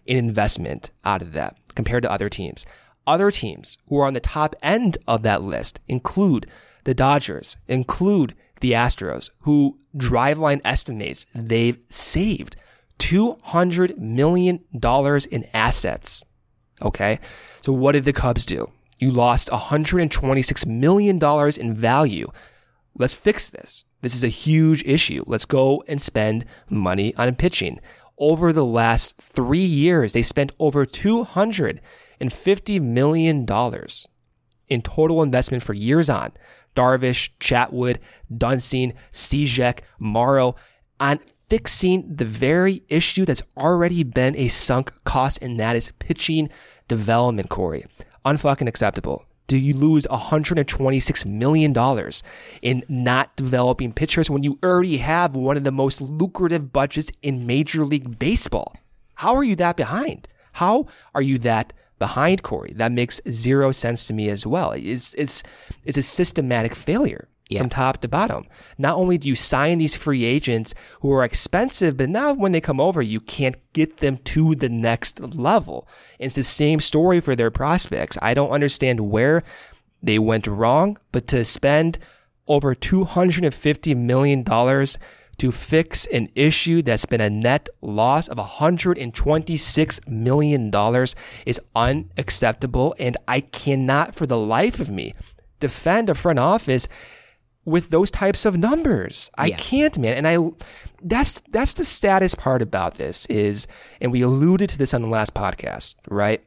in investment out of that compared to other teams. Other teams who are on the top end of that list include the Dodgers, include the Astros, who Driveline estimates they've saved $200 million in assets. Okay. So what did the Cubs do? You lost $126 million in value. Let's fix this. This is a huge issue. Let's go and spend money on pitching. Over the last three years, they spent over $250 million in total investment for years on. Darvish, Chatwood, Dunston, Cishek, Morrow on fixing the very issue that's already been a sunk cost, and that is pitching development, Corey. Unfucking acceptable. Do you lose $126 million in not developing pitchers when you already have one of the most lucrative budgets in Major League Baseball? How are you that behind? How are you that behind Corey? That makes zero sense to me as well. It's, it's, it's a systematic failure yeah. from top to bottom. Not only do you sign these free agents who are expensive, but now when they come over, you can't get them to the next level. It's the same story for their prospects. I don't understand where they went wrong, but to spend over $250 million to fix an issue that's been a net loss of $126 million is unacceptable. And I cannot, for the life of me, defend a front office with those types of numbers. I yeah. can't, man. And I that's that's the saddest part about this is, and we alluded to this on the last podcast, right?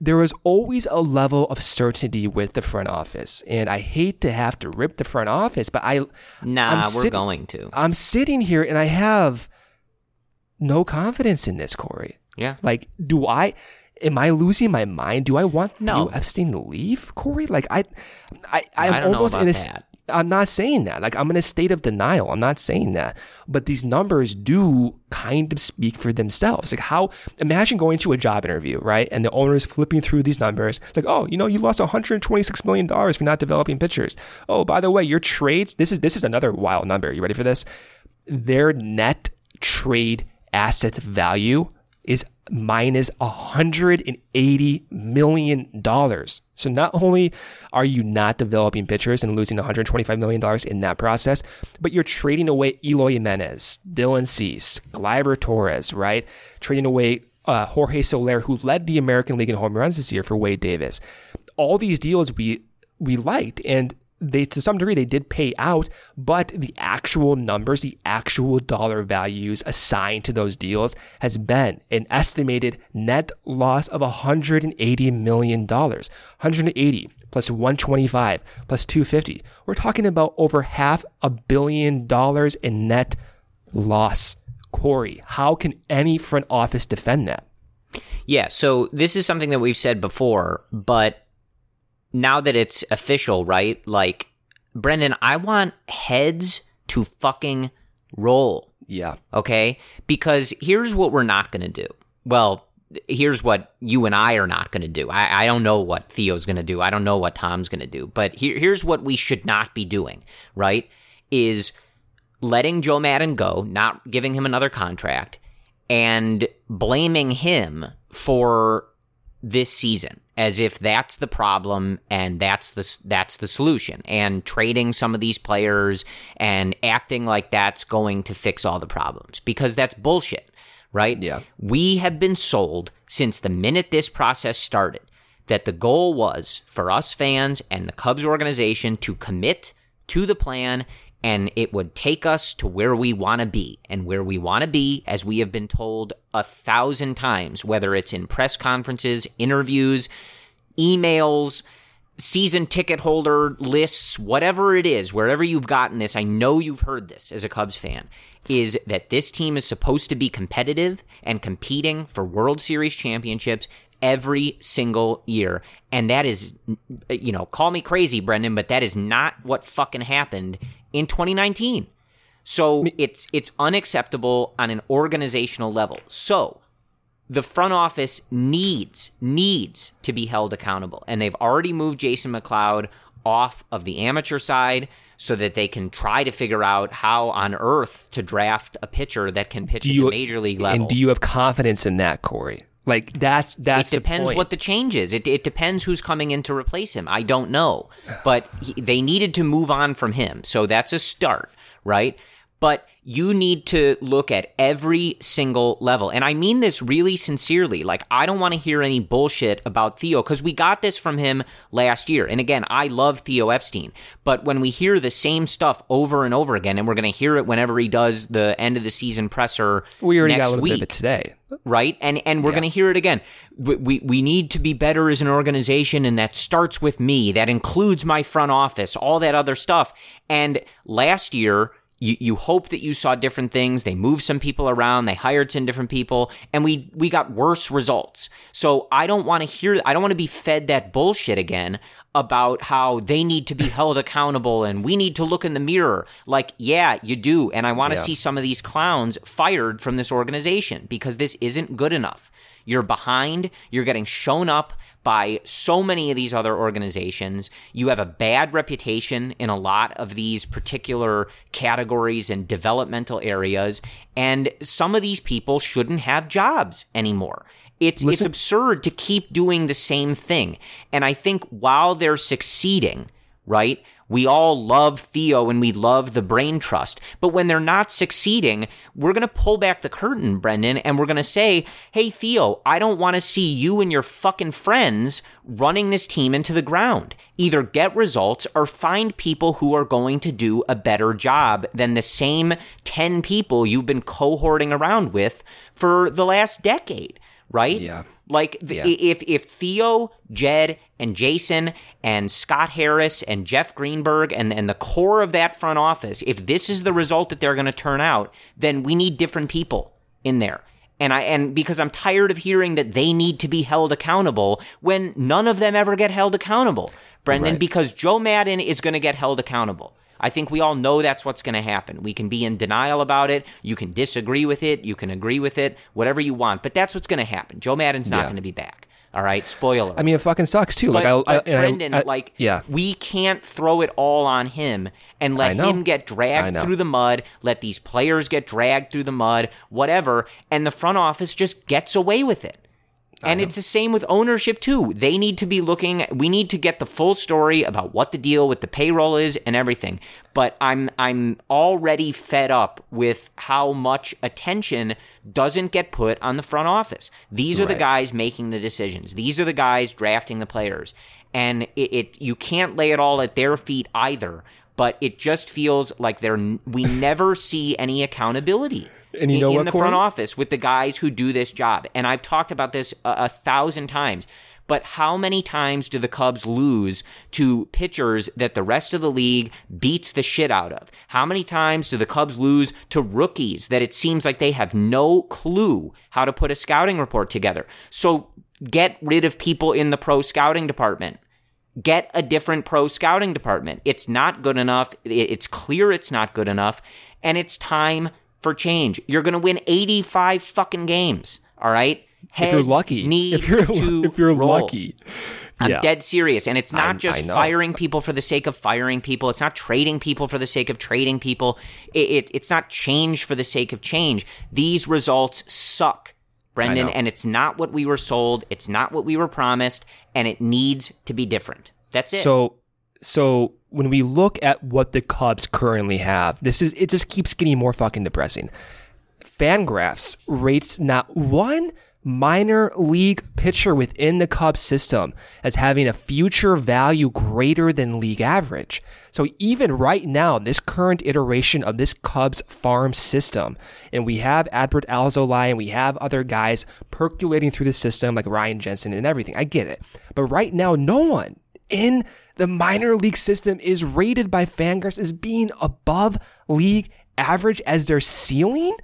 There was always a level of certainty with the front office, and I hate to have to rip the front office, but I nah, I'm we're sitting, going to. I'm sitting here and I have no confidence in this, Corey. Yeah. Like, do I? Am I losing my mind? Do I want no. Epstein to leave, Corey? Like I, I, I'm I almost in a. That. I'm not saying that. Like I'm in a state of denial. I'm not saying that. But these numbers do kind of speak for themselves. Like how imagine going to a job interview, right? And the owner is flipping through these numbers. It's like, oh, you know, you lost 126 million dollars for not developing pitchers. Oh, by the way, your trades. This is this is another wild number. You ready for this? Their net trade asset value is minus $180 million. So not only are you not developing pitchers and losing $125 million in that process, but you're trading away Eloy Jimenez, Dylan Cease, Gleyber Torres, right? Trading away uh, Jorge Soler, who led the American League in home runs this year for Wade Davis. All these deals we we liked, and they to some degree they did pay out, but the actual numbers, the actual dollar values assigned to those deals has been an estimated net loss of 180 million dollars. 180 plus 125 plus 250. We're talking about over half a billion dollars in net loss. Corey, how can any front office defend that? Yeah, so this is something that we've said before, but now that it's official, right? Like, Brendan, I want heads to fucking roll. Yeah. Okay? Because here's what we're not going to do. Well, here's what you and I are not going to do. I, I, don't know what Theo's going to do. I don't know what Tom's going to do. But here, here's what we should not be doing, right? Is letting Joe Maddon go, not giving him another contract, and blaming him for this season as if that's the problem and that's the that's the solution. And trading some of these players and acting like that's going to fix all the problems because that's bullshit right? Yeah. We have been sold since the minute this process started that the goal was for us fans and the Cubs organization to commit to the plan and it would take us to where we want to be. And where we want to be, as we have been told a thousand times, whether it's in press conferences, interviews, emails, season ticket holder lists, whatever it is, wherever you've gotten this, I know you've heard this as a Cubs fan, is that this team is supposed to be competitive and competing for World Series championships every single year. And that is, you know, call me crazy, Brendan, but that is not what fucking happened in 2019. So it's it's unacceptable on an organizational level. So the front office needs needs to be held accountable, and they've already moved Jason McLeod off of the amateur side so that they can try to figure out how on earth to draft a pitcher that can pitch at the major league level. And do you have confidence in that, Corey? Like that's that's it depends what the change is. It, it depends who's coming in to replace him. I don't know, but he, they needed to move on from him, so that's a start, right? But you need to look at every single level. And I mean this really sincerely. Like, I don't want to hear any bullshit about Theo because we got this from him last year. And again, I love Theo Epstein. But when we hear the same stuff over and over again, and we're going to hear it whenever he does the end of the season presser we already got a little week, bit of it today. right? And and we're going to hear it again. We, we we need to be better as an organization, and that starts with me. That includes my front office, all that other stuff. And last year, you you hope that you saw different things. They moved some people around. They hired some different people, and we we got worse results. So I don't want to hear. I don't want to be fed that bullshit again about how they need to be held accountable and we need to look in the mirror. Like, yeah, you do. And I want to Yeah. see some of these clowns fired from this organization because this isn't good enough. You're behind. You're getting shown up by so many of these other organizations. You have a bad reputation in a lot of these particular categories and developmental areas. And some of these people shouldn't have jobs anymore. It's, it's absurd to keep doing the same thing. And I think while they're succeeding, right? We all love Theo and we love the brain trust. But when they're not succeeding, we're going to pull back the curtain, Brendan, and we're going to say, Hey, Theo, I don't want to see you and your fucking friends running this team into the ground. Either get results or find people who are going to do a better job than the same 10 people you've been cohorting around with for the last decade, right? Yeah. Like the, Yeah. if if Theo, Jed, and Jason and Scott Harris and Jeff Greenberg and and the core of that front office, if this is the result that they're going to turn out, then we need different people in there. And I and because I'm tired of hearing that they need to be held accountable when none of them ever get held accountable, Brendan. Right. Because Joe Maddon is going to get held accountable. I think we all know that's what's going to happen. We can be in denial about it. You can disagree with it. You can agree with it. Whatever you want. But that's what's going to happen. Joe Maddon's not Yeah. going to be back. All right. Spoiler. I mean, it fucking sucks too. But, like I, I, but I- Brendan, I- like, yeah, we can't throw it all on him and let him get dragged through the mud. Let these players get dragged through the mud, whatever, and the front office just gets away with it. And it's the same with ownership too. They need to be looking. We need to get the full story about what the deal with the payroll is and everything. But I'm I'm already fed up with how much attention doesn't get put on the front office. These are the guys making the decisions. These are the guys drafting the players, and it, it you can't lay it all at their feet either. But it just feels like they're we never see any accountability And you in- know in what, the Corey? front office with the guys who do this job. And I've talked about this a, a thousand times. But how many times do the Cubs lose to pitchers that the rest of the league beats the shit out of? How many times do the Cubs lose to rookies that it seems like they have no clue how to put a scouting report together? So get rid of people in the pro scouting department get a different pro scouting department. It's not good enough. It's clear it's not good enough. And it's time for change. You're going to win 85 fucking games. All right. if you're lucky, Need if you're to if you're roll. lucky, I'm yeah. dead serious. And it's not I- just I firing people for the sake of firing people. It's not trading people for the sake of trading people. It, it, it's not change for the sake of change. These results suck, Brendan. And it's not what we were sold. It's not what we were promised. And it needs to be different. That's it. So, so when we look at what the Cubs currently have, this is it just keeps getting more fucking depressing. Fangraphs rates not one minor league pitcher within the Cubs system as having a future value greater than league average. So even right now, this current iteration of this Cubs farm system, and we have Adbert Alzolay and we have other guys percolating through the system like Ryan Jensen and everything. I get it. But right now, no one in the minor league system is rated by Fangraphs as being above league average as their ceiling.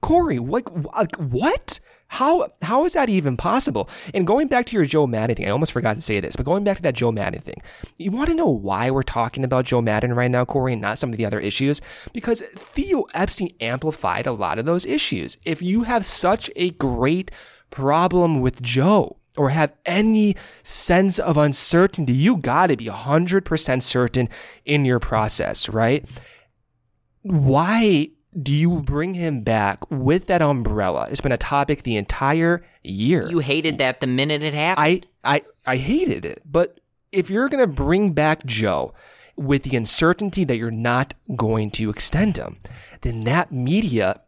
Corey, like, like what? How how is that even possible? And going back to your Joe Maddon thing, I almost forgot to say this, but going back to that Joe Maddon thing, you want to know why we're talking about Joe Maddon right now, Corey, and not some of the other issues? Because Theo Epstein amplified a lot of those issues. If you have such a great problem with Joe, or have any sense of uncertainty, you got to be 100% certain in your process, right? Why do you bring him back with that umbrella? It's been a topic the entire year. You hated that the minute it happened. I I I hated it. But if you're going to bring back Joe with the uncertainty that you're not going to extend him, then that media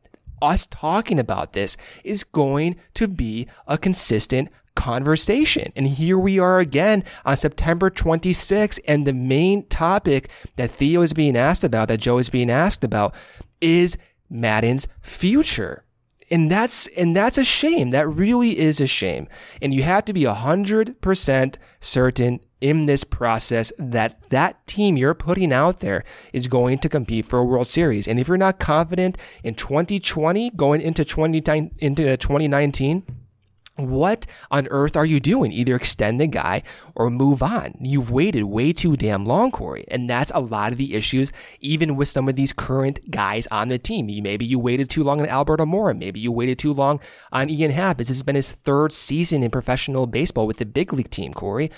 us talking about this is going to be a consistent conversation. And here we are again on September 26th. And the main topic that Theo is being asked about, that Joe is being asked about, is Maddon's future. And that's and that's a shame. That really is a shame. And you have to be 100% certain in this process that that team you're putting out there is going to compete for a World Series. And if you're not confident in 2020 going into 20 into 2019, what on earth are you doing? Either extend the guy or move on. You've waited way too damn long, Corey. And that's a lot of the issues, even with some of these current guys on the team. Maybe you waited too long on Albert Almora. Maybe you waited too long on Ian Happ. This has been his third season in professional baseball with the big league team, Corey.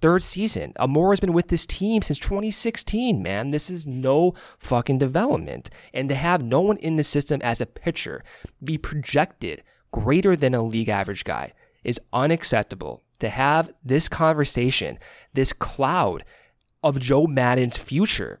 Third season. Almora's been with this team since 2016, man. This is no fucking development. And to have no one in the system as a pitcher be projected greater than a league average guy is unacceptable. To have this conversation, this cloud of Joe Maddon's future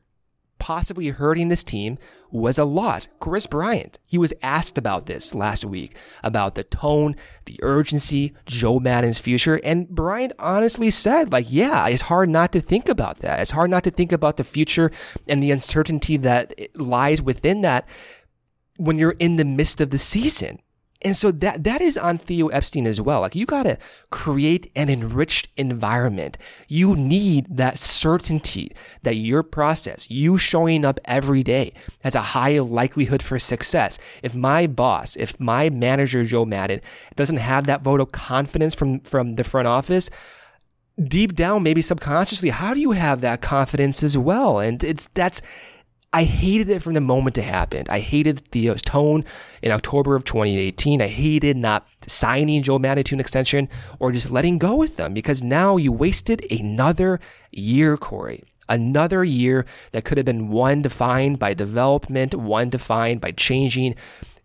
possibly hurting this team was a loss. Kris Bryant, he was asked about this last week about the tone, the urgency, Joe Maddon's future. And Bryant honestly said, like, yeah, it's hard not to think about that. It's hard not to think about the future and the uncertainty that lies within that when you're in the midst of the season. And so that, that is on Theo Epstein as well. Like you gotta create an enriched environment. You need that certainty that your process, you showing up every day has a high likelihood for success. If my boss, if my manager, Joe Maddon, doesn't have that vote of confidence from, from the front office, deep down, maybe subconsciously, how do you have that confidence as well? And it's, that's, I hated it from the moment it happened. I hated Theo's tone in October of 2018. I hated not signing Joe Maddon to an extension or just letting go with them because now you wasted another year, Corey. Another year that could have been one defined by development, one defined by changing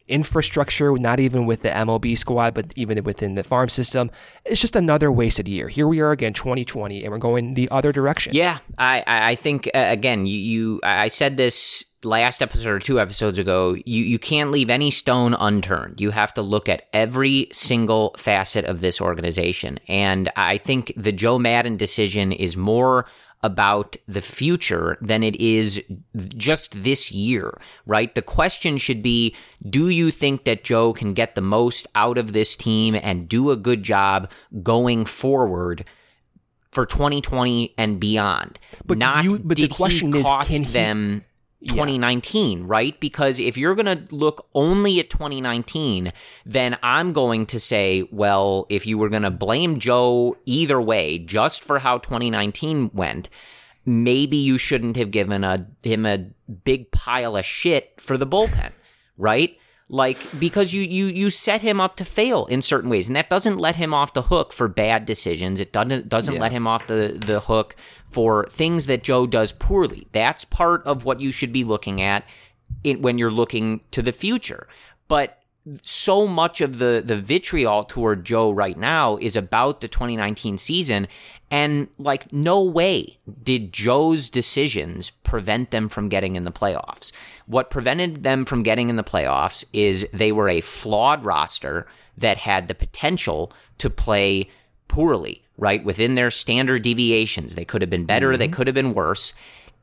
infrastructure, not even with the MLB squad, but even within the farm system. It's just another wasted year. Here we are again, 2020, and we're going the other direction. Yeah, I I think uh, again, you, you I said this last episode or two episodes ago, you, you can't leave any stone unturned. You have to look at every single facet of this organization. And I think the Joe Maddon decision is more about the future than it is just this year, right? The question should be do you think that Joe can get the most out of this team and do a good job going forward? For 2020 and beyond, but not you, but the question is, cost can he, them 2019, yeah. right? Because if you're going to look only at 2019, then I'm going to say, well, if you were going to blame Joe either way, just for how 2019 went, maybe you shouldn't have given a him a big pile of shit for the bullpen, right? Like because you you you set him up to fail in certain ways. And that doesn't let him off the hook for bad decisions. It doesn't doesn't yeah. let him off the the hook for things that Joe does poorly. That's part of what you should be looking at in, when you're looking to the future. But so much of the the vitriol toward Joe right now is about the 2019 season and like no way did Joe's decisions prevent them from getting in the playoffs. What prevented them from getting in the playoffs is they were a flawed roster that had the potential to play poorly, right? Within their standard deviations. They could have been better, mm-hmm. they could have been worse.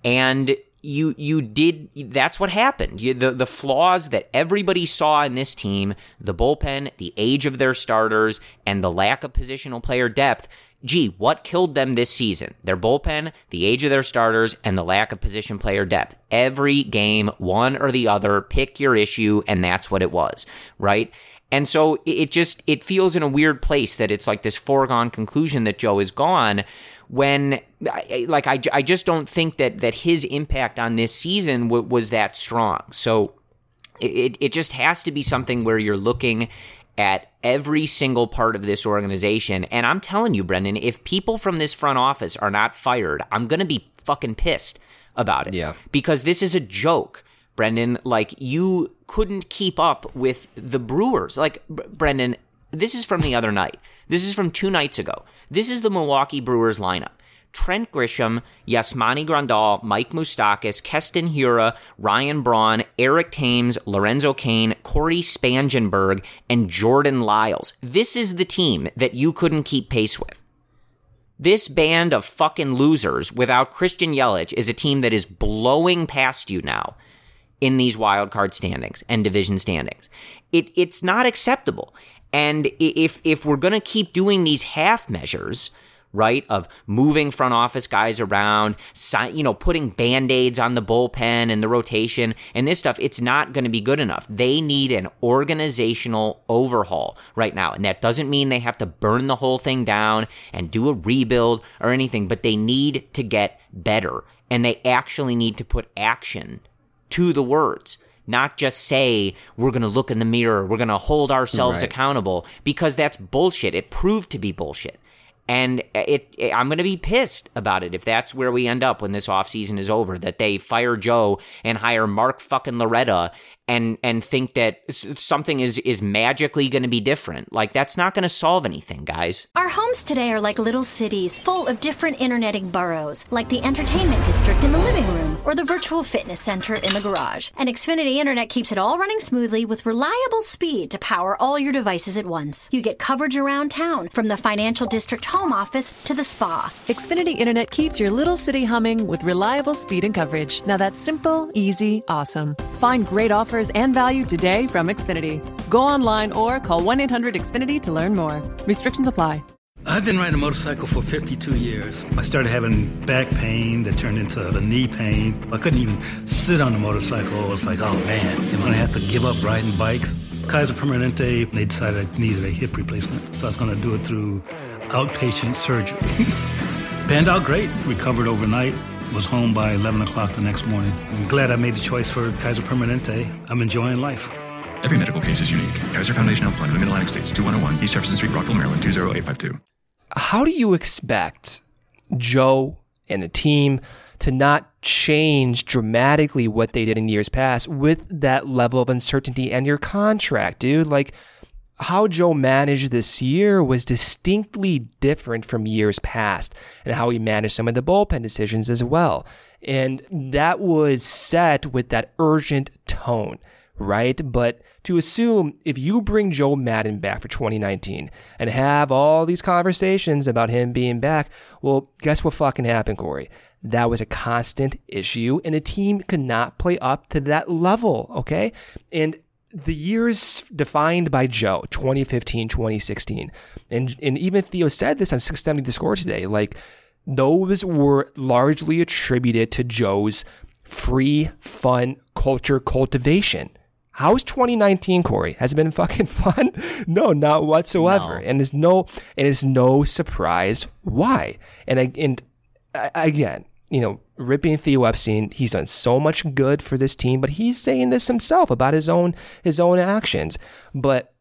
And you you did that's what happened. You, the the flaws that everybody saw in this team, the bullpen, the age of their starters, and the lack of positional player depth. Gee, what killed them this season? Their bullpen, the age of their starters, and the lack of position player depth. Every game, one or the other, pick your issue, and that's what it was, right? And so it just it feels in a weird place that it's like this foregone conclusion that Joe is gone when like I, I just don't think that that his impact on this season w- was that strong. So it it just has to be something where you're looking at every single part of this organization. And I'm telling you, Brendan, if people from this front office are not fired, I'm going to be fucking pissed about it. Yeah. Because this is a joke Brendan, like you couldn't keep up with the Brewers. Like Brendan, this is from the other night. This is from two nights ago. This is the Milwaukee Brewers lineup. Trent Grisham, Yasmani Grandal, Mike Moustakas, Keston Hiura, Ryan Braun, Eric Thames, Lorenzo Cain, Cory Spangenberg, and Jordan Lyles. This is the team that you couldn't keep pace with. This band of fucking losers without Christian Yelich is a team that is blowing past you now in these wild card standings and division standings. It, it's not acceptable. And if if we're going to keep doing these half measures, right, of moving front office guys around, you know, putting band-aids on the bullpen and the rotation and this stuff, it's not going to be good enough. They need an organizational overhaul right now. And that doesn't mean they have to burn the whole thing down and do a rebuild or anything, but they need to get better. And they actually need to put action to the words not just say we're going to look in the mirror, we're going to hold ourselves right. accountable because that's bullshit. It proved to be bullshit. And it, it I'm going to be pissed about it if that's where we end up when this offseason is over that they fire Joe and hire Mark fucking Loretta and and think that something is is magically going to be different. Like that's not going to solve anything, guys. Our homes today are like little cities full of different interneting boroughs, like the entertainment district in the living room or the virtual fitness center in the garage. And Xfinity Internet keeps it all running smoothly with reliable speed to power all your devices at once. You get coverage around town from the financial district home office to the spa. Xfinity Internet keeps your little city humming with reliable speed and coverage. Now that's simple, easy, awesome. Find great offers offers and value today from Xfinity. Go online or call 1 800 Xfinity to learn more. Restrictions apply. I've been riding a motorcycle for 52 years. I started having back pain that turned into the knee pain. I couldn't even sit on the motorcycle. I was like, oh man, am I going to have to give up riding bikes? Kaiser Permanente, they decided I needed a hip replacement. So I was going to do it through outpatient surgery. Panned out great. Recovered overnight was home by 11 o'clock the next morning. I'm glad I made the choice for Kaiser Permanente. I'm enjoying life. Every medical case is unique. Kaiser Foundation Health Plan, Mid-Atlantic States, 2101 East Jefferson Street, Rockville, Maryland, 20852. How do you expect Joe and the team to not change dramatically what they did in years past with that level of uncertainty and your contract, dude? Like, how Joe managed this year was distinctly different from years past and how he managed some of the bullpen decisions as well. And that was set with that urgent tone, right? But to assume if you bring Joe Maddon back for 2019 and have all these conversations about him being back, well, guess what fucking happened, Corey? That was a constant issue, and the team could not play up to that level, okay? And the years defined by Joe, 2015, 2016, and and even Theo said this on 670 The Score today, like those were largely attributed to Joe's free, fun culture cultivation. How's 2019, Corey? Has it been fucking fun? No, not whatsoever. No. And it's no, and it's no surprise why. And and again, you know, ripping Theo Epstein. He's done so much good for this team, but he's saying this himself about his own his own actions. But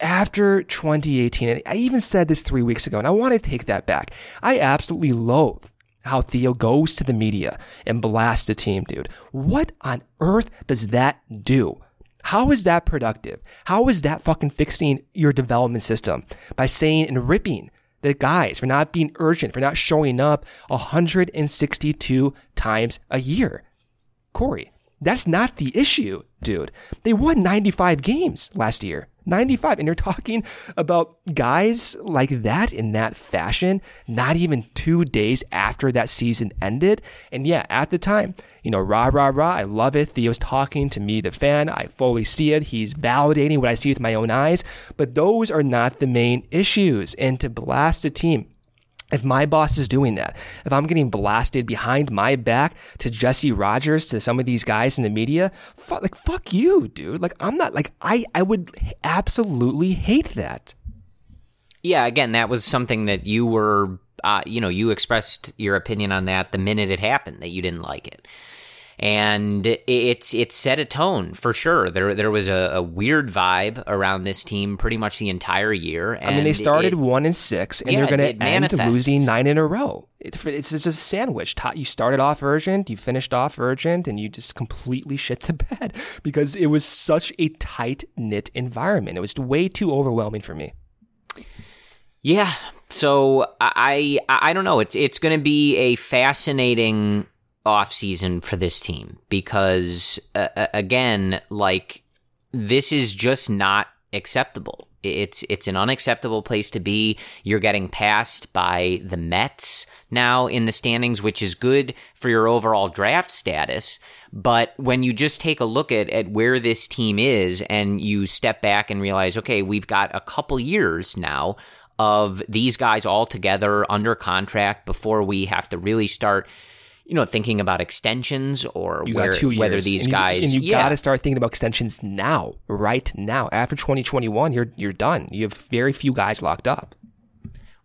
after 2018, and I even said this three weeks ago, and I want to take that back. I absolutely loathe how Theo goes to the media and blasts the team, dude. What on earth does that do? How is that productive? How is that fucking fixing your development system by saying and ripping the guys for not being urgent, for not showing up 162 times a year. Corey, that's not the issue, dude. They won 95 games last year. 95. And you're talking about guys like that in that fashion, not even two days after that season ended. And yeah, at the time, you know, rah, rah, rah, I love it. Theo's talking to me, the fan. I fully see it. He's validating what I see with my own eyes. But those are not the main issues. And to blast a team, if my boss is doing that, if I'm getting blasted behind my back to Jesse Rogers, to some of these guys in the media, fuck, like fuck you, dude. Like I'm not like I I would absolutely hate that. Yeah, again, that was something that you were, uh, you know, you expressed your opinion on that the minute it happened that you didn't like it and it's it set a tone for sure. There there was a, a, weird vibe around this team pretty much the entire year. I mean, they started it, one and six, and yeah, they're going to end losing nine in a row. It, it's just a sandwich. You started off urgent, you finished off urgent, and you just completely shit the bed because it was such a tight knit environment. It was way too overwhelming for me. Yeah. So I I, I don't know. It's it's going to be a fascinating off season for this team because uh, again, like this is just not acceptable. It's it's an unacceptable place to be. You're getting passed by the Mets now in the standings, which is good for your overall draft status. But when you just take a look at, at where this team is and you step back and realize, okay, we've got a couple years now of these guys all together under contract before we have to really start you know, thinking about extensions or where, whether these and guys. You, and you yeah. got to start thinking about extensions now, right now. After 2021, you're you're done. You have very few guys locked up.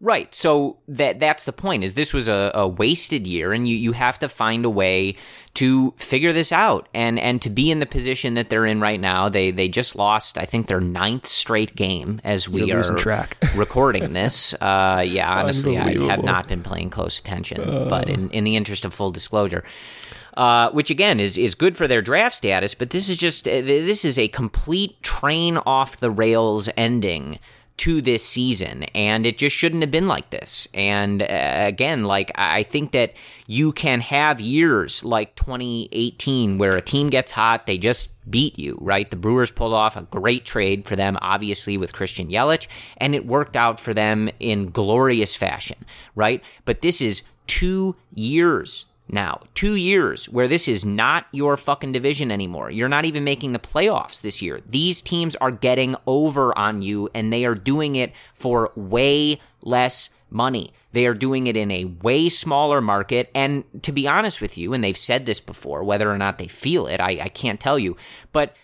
Right. So that that's the point. Is this was a, a, wasted year, and you, you have to find a way to figure this out, and and to be in the position that they're in right now. They they just lost, I think, their ninth straight game as we You're are track. recording this. Uh, yeah, honestly, I have not been paying close attention, uh. but in in the interest of full disclosure. Uh, which again is is good for their draft status, but this is just uh, this is a complete train off the rails ending to this season, and it just shouldn't have been like this. And uh, again, like I think that you can have years like 2018 where a team gets hot, they just beat you, right? The Brewers pulled off a great trade for them, obviously with Christian Yelich, and it worked out for them in glorious fashion, right? But this is two years now. Two years where this is not your fucking division anymore. You're not even making the playoffs this year. These teams are getting over on you and they are doing it for way less money. They are doing it in a way smaller market. And to be honest with you, and they've said this before, whether or not they feel it, I, I can't tell you. But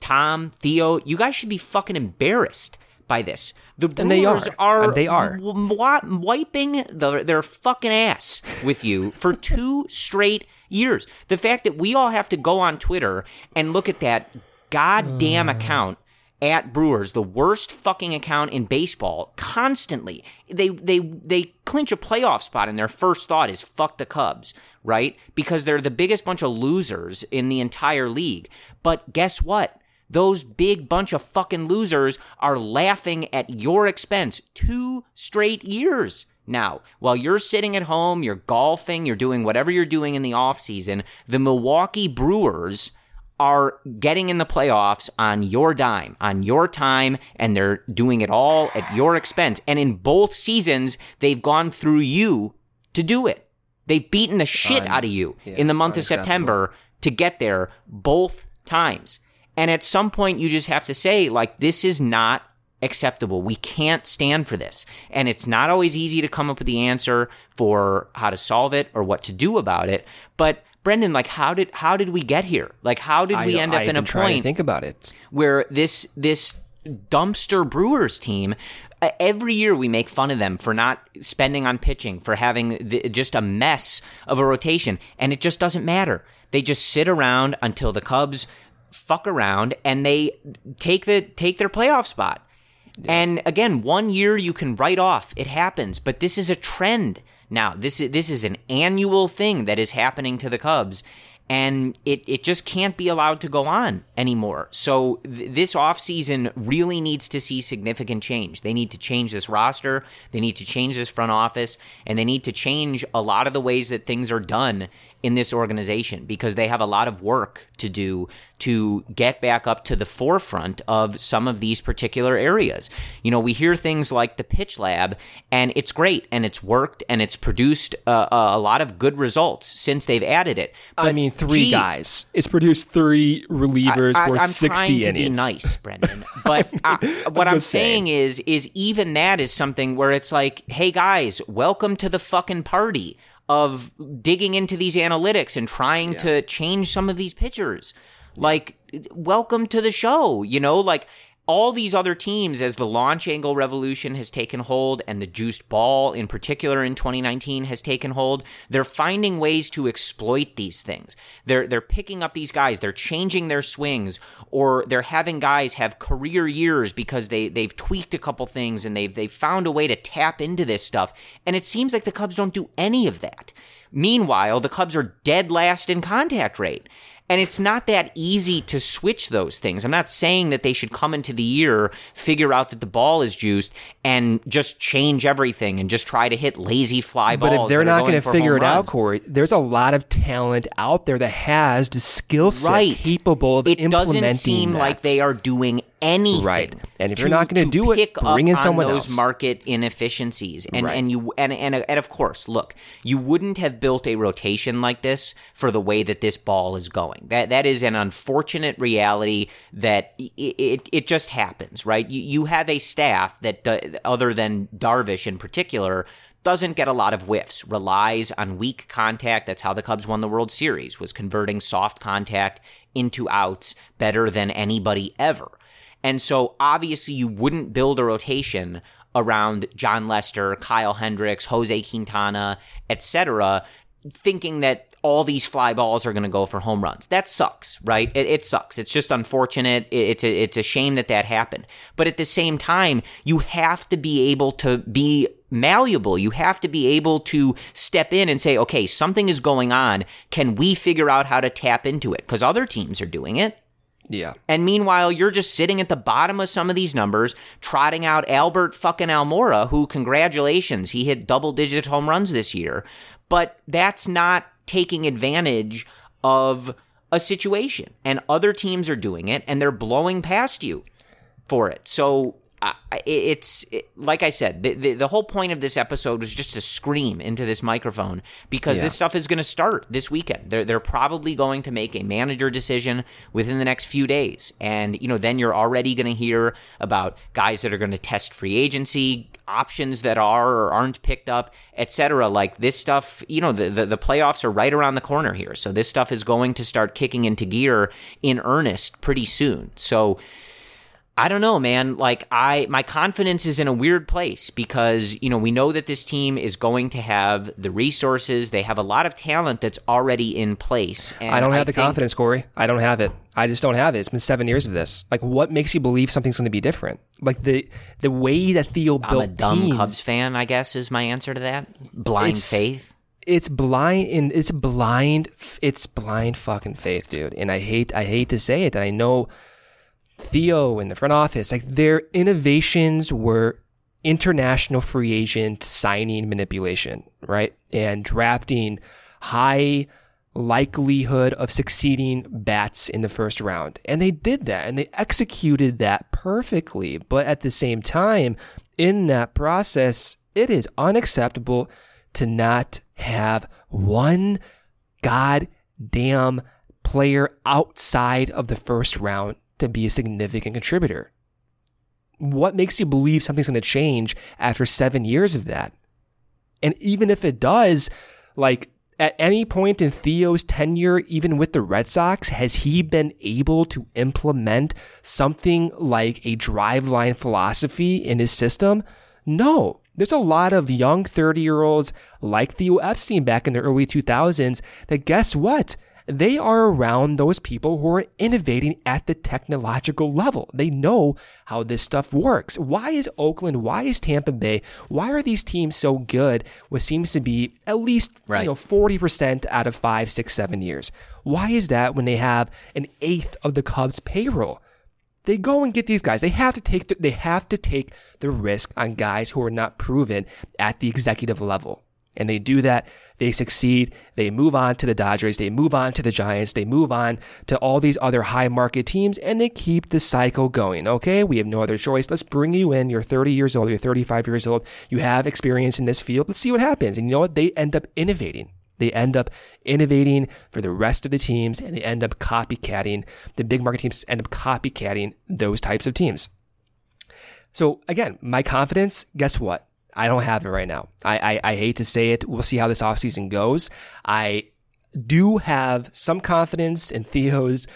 Tom, Theo, you guys should be fucking embarrassed by this. The Brewers and they are. are and they are w- wiping the, their fucking ass with you for two straight years. The fact that we all have to go on Twitter and look at that goddamn account at Brewers, the worst fucking account in baseball, constantly. They they they clinch a playoff spot and their first thought is fuck the Cubs, right? Because they're the biggest bunch of losers in the entire league. But guess what? Those big bunch of fucking losers are laughing at your expense two straight years now. While you're sitting at home, you're golfing, you're doing whatever you're doing in the off season, the Milwaukee Brewers are getting in the playoffs on your dime, on your time, and they're doing it all at your expense. And in both seasons, they've gone through you to do it. They've beaten the shit out of you yeah, in the month of. September to get there both times. And at some point, you just have to say, like, this is not acceptable. We can't stand for this. And it's not always easy to come up with the answer for how to solve it or what to do about it. But Brendan, like, how did how did we get here? Like, how did we I, end up in a point think about it. where this this dumpster Brewers team? uh, Every year we make fun of them for not spending on pitching, for having the, just a mess of a rotation, and it just doesn't matter. They just sit around until the Cubs fuck around and they take the take their playoff spot. And again, one year you can write off. It happens, but this is a trend now. This is this is an annual thing that is happening to the Cubs. And it, it just can't be allowed to go on anymore. So th- this offseason really needs to see significant change. They need to change this roster, they need to change this front office, and they need to change a lot of the ways that things are done in this organization because they have a lot of work to do to get back up to the forefront of some of these particular areas. You know, we hear things like the pitch lab, and it's great and it's worked and it's produced uh, a lot of good results since they've added it. But I mean, three gee, guys. It's produced three relievers I, worth am sixty trying to innings. be nice, Brendan. But I, what I'm, just saying saying. is, is even that is something where it's like, hey guys, welcome to the fucking party of digging into these analytics and trying to change some of these pitchers. Like, welcome to the show. You know, like all these other teams, as the launch angle revolution has taken hold and the juiced ball in particular in 2019 has taken hold, they're finding ways to exploit these things. They're, they're picking up these guys, they're changing their swings, or they're having guys have career years because they, they've tweaked a couple things and they've, they've found a way to tap into this stuff. And it seems like the Cubs don't do any of that. Meanwhile, the Cubs are dead last in contact rate. And it's not that easy to switch those things. I'm not saying that they should come into the year, figure out that the ball is juiced, and just change everything and just try to hit lazy fly balls. But if they're not going to figure it out, Corey, there's a lot of talent out there that has the skill set right. capable of it implementing doesn't seem that. like they are doing anything. Right. And if you're not gonna to do it, bring in someone on those else. market inefficiencies. And Right. and you and, and and of course, look, you wouldn't have built a rotation like this for the way that this ball is going. That that is an unfortunate reality that it it, it just happens, right? You you have a staff that other than Darvish in particular doesn't get a lot of whiffs, relies on weak contact. That's how the Cubs won the World Series, was converting soft contact into outs better than anybody ever. And so obviously you wouldn't build a rotation around Jon Lester, Kyle Hendricks, Jose Quintana, etc., thinking that all these fly balls are going to go for home runs. That sucks, right? It, it sucks. It's just unfortunate. It, it's a, it's a shame that that happened. But at the same time, you have to be able to be malleable. You have to be able to step in and say, okay, something is going on. Can we figure out how to tap into it? Because other teams are doing it. Yeah. And meanwhile, you're just sitting at the bottom of some of these numbers, trotting out Albert fucking Almora, who, congratulations, he hit double digit home runs this year. But that's not taking advantage of a situation. And other teams are doing it, and they're blowing past you for it. So I it's it, like I said, the, the, the whole point of this episode was just to scream into this microphone because Yeah. this stuff is going to start this weekend. They're they're probably going to make a manager decision within the next few days, and you know then you're already going to hear about guys that are going to test free agency options that are or aren't picked up, etc. Like this stuff, you know, the, the the playoffs are right around the corner here, so this stuff is going to start kicking into gear in earnest pretty soon. So. I don't know, man. Like I my confidence is in a weird place because, you know, we know that this team is going to have the resources. They have a lot of talent that's already in place. And I don't have the think- confidence, Corey. I don't have it. I just don't have it. It's been seven years of this. Like, what makes you believe something's going to be different? Like the the way that Theo I'm built a dumb teams, Cubs fan, I guess is my answer to that. Blind faith. It's blind and it's blind. It's blind fucking faith, dude. And I hate I hate to say it. I know Theo in the front office, like their innovations were international free agent signing manipulation, right? And drafting high likelihood of succeeding bats in the first round. And they did that and they executed that perfectly. But at the same time, in that process, it is unacceptable to not have one goddamn player outside of the first round to be a significant contributor. What makes you believe something's going to change after seven years of that? And even if it does, like at any point in Theo's tenure, even with the Red Sox, has he been able to implement something like a Driveline philosophy in his system? No. There's a lot of young 30 year olds like Theo Epstein back in the early 2000s that guess what? They are around those people who are innovating at the technological level. They know how this stuff works. Why is Oakland, why is Tampa Bay, why are these teams so good? What seems to be at least Right. you know 40% out of five, six, seven years. Why is that when they have an eighth of the Cubs payroll? They go and get these guys. They have to take the, they have to take the risk on guys who are not proven at the executive level. And they do that, they succeed, they move on to the Dodgers, they move on to the Giants, they move on to all these other high market teams, and they keep the cycle going. Okay, we have no other choice. Let's bring you in. You're 30 years old, you're 35 years old, you have experience in this field. Let's see what happens. And you know what? They end up innovating. They end up innovating for the rest of the teams and they end up copycatting. The big market teams end up copycatting those types of teams. So again, my confidence, guess what? I don't have it right now. I, I, I hate to say it. We'll see how this offseason goes. I do have some confidence in Theo's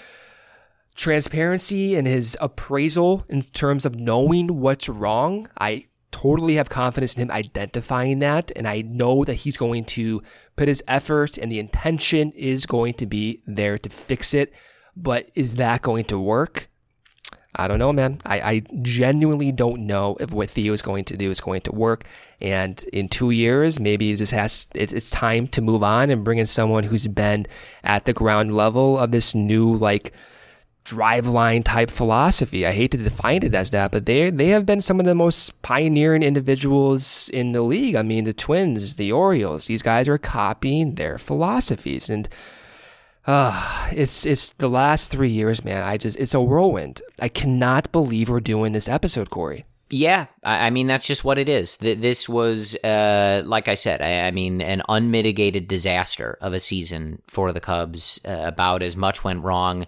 transparency and his appraisal in terms of knowing what's wrong. I totally have confidence in him identifying that. And I know that he's going to put his effort and the intention is going to be there to fix it. But is that going to work? I don't know, man. I, I genuinely don't know if what Theo is going to do is going to work. And in two years, maybe it just has, it's, it's time to move on and bring in someone who's been at the ground level of this new, like, driveline type philosophy. I hate to define it as that, but they they have been some of the most pioneering individuals in the league. I mean, the Twins, the Orioles, these guys are copying their philosophies, and uh, it's it's the last three years, man. I just it's a whirlwind. I cannot believe we're doing this episode, Corey. Yeah, I mean that's just what it is. This was, uh, like I said, I mean an unmitigated disaster of a season for the Cubs. Uh, about as much went wrong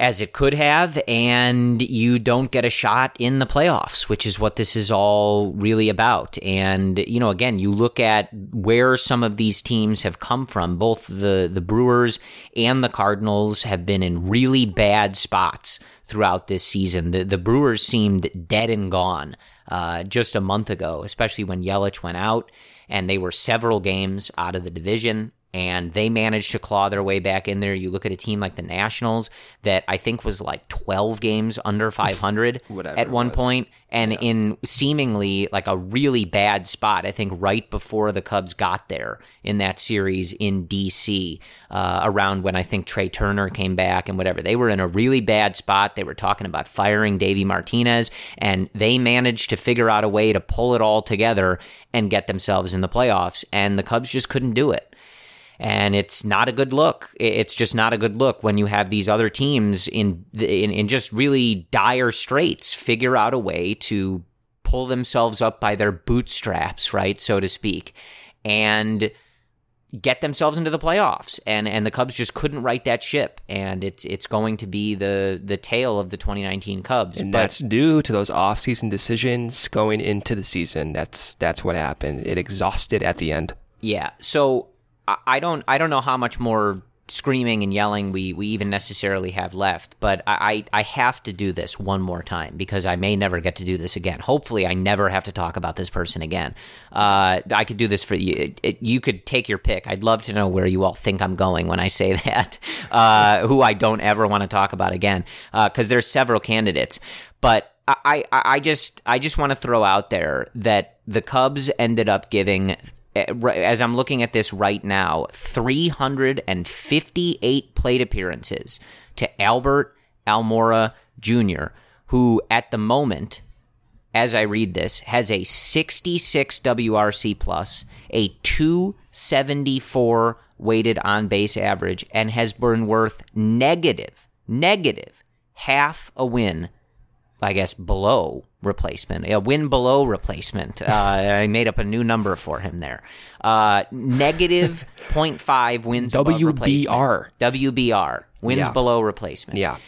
as it could have, and you don't get a shot in the playoffs, which is what this is all really about. And, you know, again, you look at where some of these teams have come from. Both the, the Brewers and the Cardinals have been in really bad spots throughout this season. The, the Brewers seemed dead and gone uh, just a month ago, especially when Yelich went out and they were several games out of the division and they managed to claw their way back in there. You look at a team like the Nationals that I think was like 12 games under 500 at one point, and yeah. in seemingly like a really bad spot. I think right before the Cubs got there in that series in DC, uh, around when I think Trea Turner came back and whatever. They were in a really bad spot. They were talking about firing Davey Martinez, and they managed to figure out a way to pull it all together and get themselves in the playoffs. And the Cubs just couldn't do it and it's not a good look. It's just not a good look when you have these other teams in in, in just really dire straits figure out a way to pull themselves up by their bootstraps, right, so to speak, and get themselves into the playoffs. And and the Cubs just couldn't right that ship, and it's it's going to be the the tale of the 2019 Cubs. And but, that's due to those off-season decisions going into the season. That's that's what happened. It exhausted at the end. Yeah. So I don't I don't know how much more screaming and yelling we, we even necessarily have left, but I, I have to do this one more time because I may never get to do this again. Hopefully, I never have to talk about this person again. Uh, I could do this for you. You could take your pick. I'd love to know where you all think I'm going when I say that, uh, who I don't ever want to talk about again, because uh, there's several candidates. But I, I, just I just want to throw out there that the Cubs ended up giving Eh, as I'm looking at this right now, 358 plate appearances to Albert Almora Jr., who at the moment, as I read this, has a 66 WRC plus, a 274 weighted on base average, and has been worth negative, negative half a win I guess, below replacement, a win below replacement. Uh, I made up a new number for him there. Uh, negative 0.5 wins below replacement. WBR. WBR, wins yeah. below replacement. Yeah.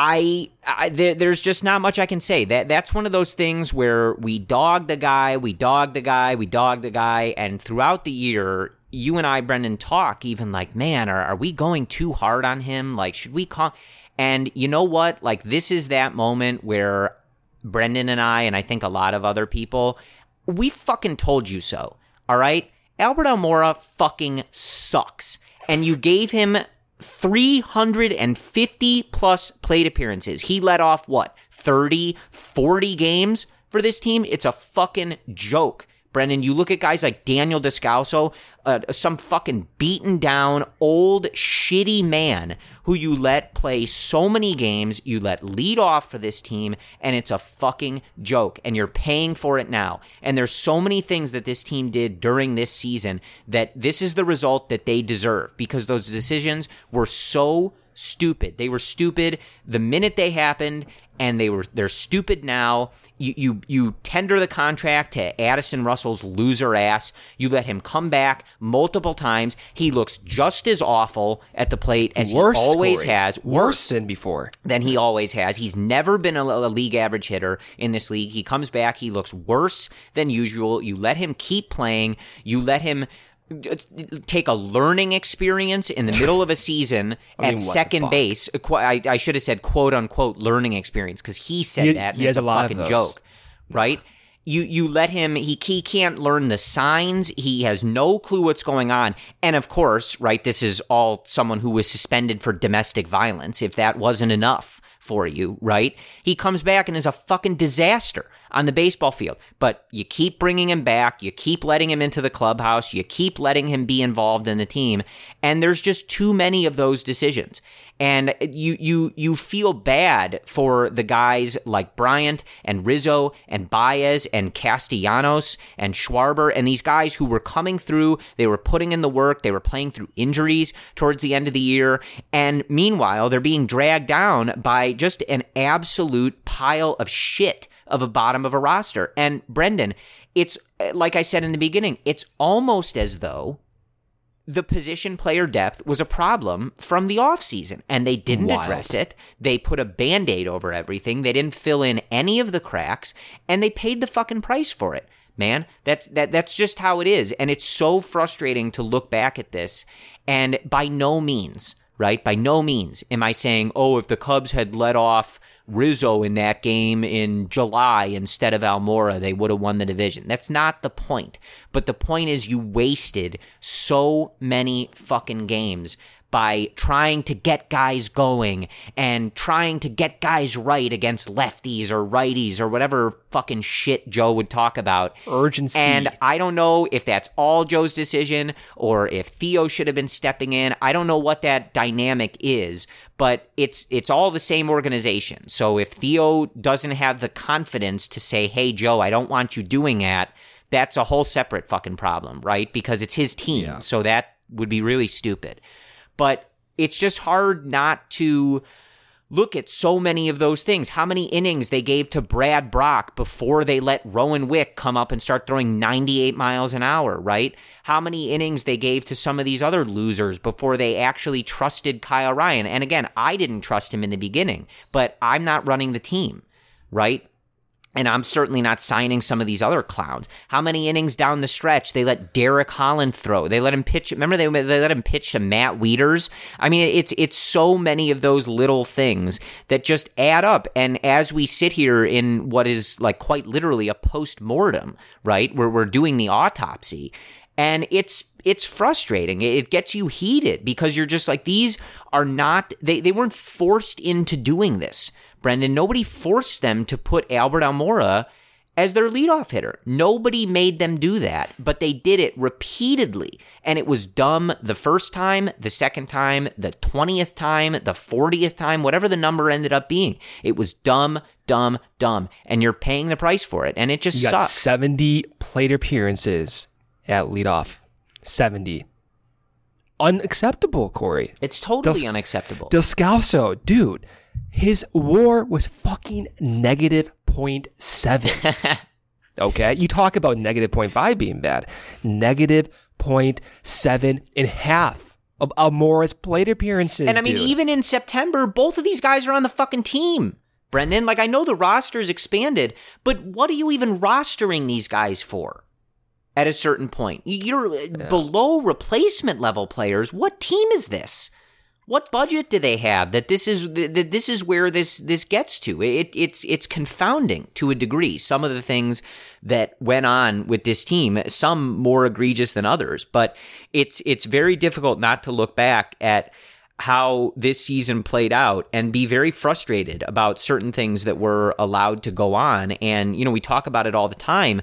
I, I there, there's just not much I can say. That that's one of those things where we dog the guy, we dog the guy, we dog the guy, and throughout the year, you and I, Brendan, talk even like, man, are, are we going too hard on him? Like, should we call? And you know what? Like, this is that moment where Brendan and I, and I think a lot of other people, we fucking told you so. All right? Albert Almora fucking sucks. And you gave him 350 plus plate appearances. He let off what, 30, 40 games for this team? It's a fucking joke. Brendan, you look at guys like Daniel Descalso, uh, some fucking beaten down, old, shitty man who you let play so many games, you let lead off for this team, and it's a fucking joke, and you're paying for it now. And there's so many things that this team did during this season that this is the result that they deserve because those decisions were so stupid. They were stupid the minute they happened, and they were they're stupid now. You you you tender the contract to Addison Russell's loser ass. You let him come back multiple times. He looks just as awful at the plate as worse, he always Corey. has. Worse, worse, than before. Than he always has. He's never been a, a league average hitter in this league. He comes back. He looks worse than usual. You let him keep playing. You let him take a learning experience in the middle of a season I mean, at second base. I, I should have said quote unquote learning experience because he said that. and it's a fucking joke, right? You you let him. He he can't learn the signs. He has no clue what's going on. And of course, right, this is all someone who was suspended for domestic violence. If that wasn't enough for you, right? He comes back and is a fucking disaster on the baseball field. But you keep bringing him back, you keep letting him into the clubhouse, you keep letting him be involved in the team, and there's just too many of those decisions. And you you you feel bad for the guys like Bryant and Rizzo and Baez and Castellanos and Schwarber and these guys who were coming through, they were putting in the work, they were playing through injuries towards the end of the year, and meanwhile they're being dragged down by just an absolute pile of shit of a bottom of a roster. And Brendan, it's eh, like I said in the beginning, it's almost as though the position player depth was a problem from the offseason and they didn't Wild. address it. They put a band aid over everything. They didn't fill in any of the cracks and they paid the fucking price for it. Man, that's that that's just how it is and it's so frustrating to look back at this and by no means, right? By no means am I saying, "Oh, if the Cubs had let off Rizzo in that game in July instead of Almora, they would have won the division. That's not the point. But the point is, you wasted so many fucking games by trying to get guys going and trying to get guys right against lefties or righties or whatever fucking shit Joe would talk about. Urgency. And I don't know if that's all Joe's decision or if Theo should have been stepping in. I don't know what that dynamic is, but it's it's all the same organization. So if Theo doesn't have the confidence to say, "Hey Joe, I don't want you doing that," that's a whole separate fucking problem, right? Because it's his team. So that would be really stupid. But it's just hard not to look at so many of those things. How many innings they gave to Brad Brach before they let Rowan Wick come up and start throwing 98 miles an hour, right? How many innings they gave to some of these other losers before they actually trusted Kyle Ryan. And again, I didn't trust him in the beginning, but I'm not running the team, right? And I'm certainly not signing some of these other clowns. How many innings down the stretch they let Derek Holland throw? They let him pitch. Remember they they let him pitch to Matt Wieters. I mean, it's it's so many of those little things that just add up. And as we sit here in what is like quite literally a post mortem, right, where we're doing the autopsy, and it's it's frustrating. It it gets you heated because you're just like these are not they they weren't forced into doing this. Brendan, nobody forced them to put Albert Almora as their leadoff hitter. Nobody made them do that, but they did it repeatedly. And it was dumb the first time, the second time, the 20th time, the 40th time, whatever the number ended up being. It was dumb, dumb, dumb. And you're paying the price for it. And it just You got sucks. 70 plate appearances at leadoff. 70. Unacceptable, Corey. It's totally Des- unacceptable. Descalso, dude, his war was fucking negative 0.7. okay? You talk about negative 0.5 being bad. Negative 0.7 in half of Almora's plate appearances. And I mean, dude. even in September, both of these guys are on the fucking team. Brendan, like I know the roster's expanded, but what are you even rostering these guys for? At a certain point, You- you're uh, below replacement level players. What team is this? What budget do they have that this is that this is where this this gets to? It it's it's confounding to a degree. Some of the things that went on with this team, some more egregious than others, but it's it's very difficult not to look back at how this season played out and be very frustrated about certain things that were allowed to go on. And, you know, we talk about it all the time,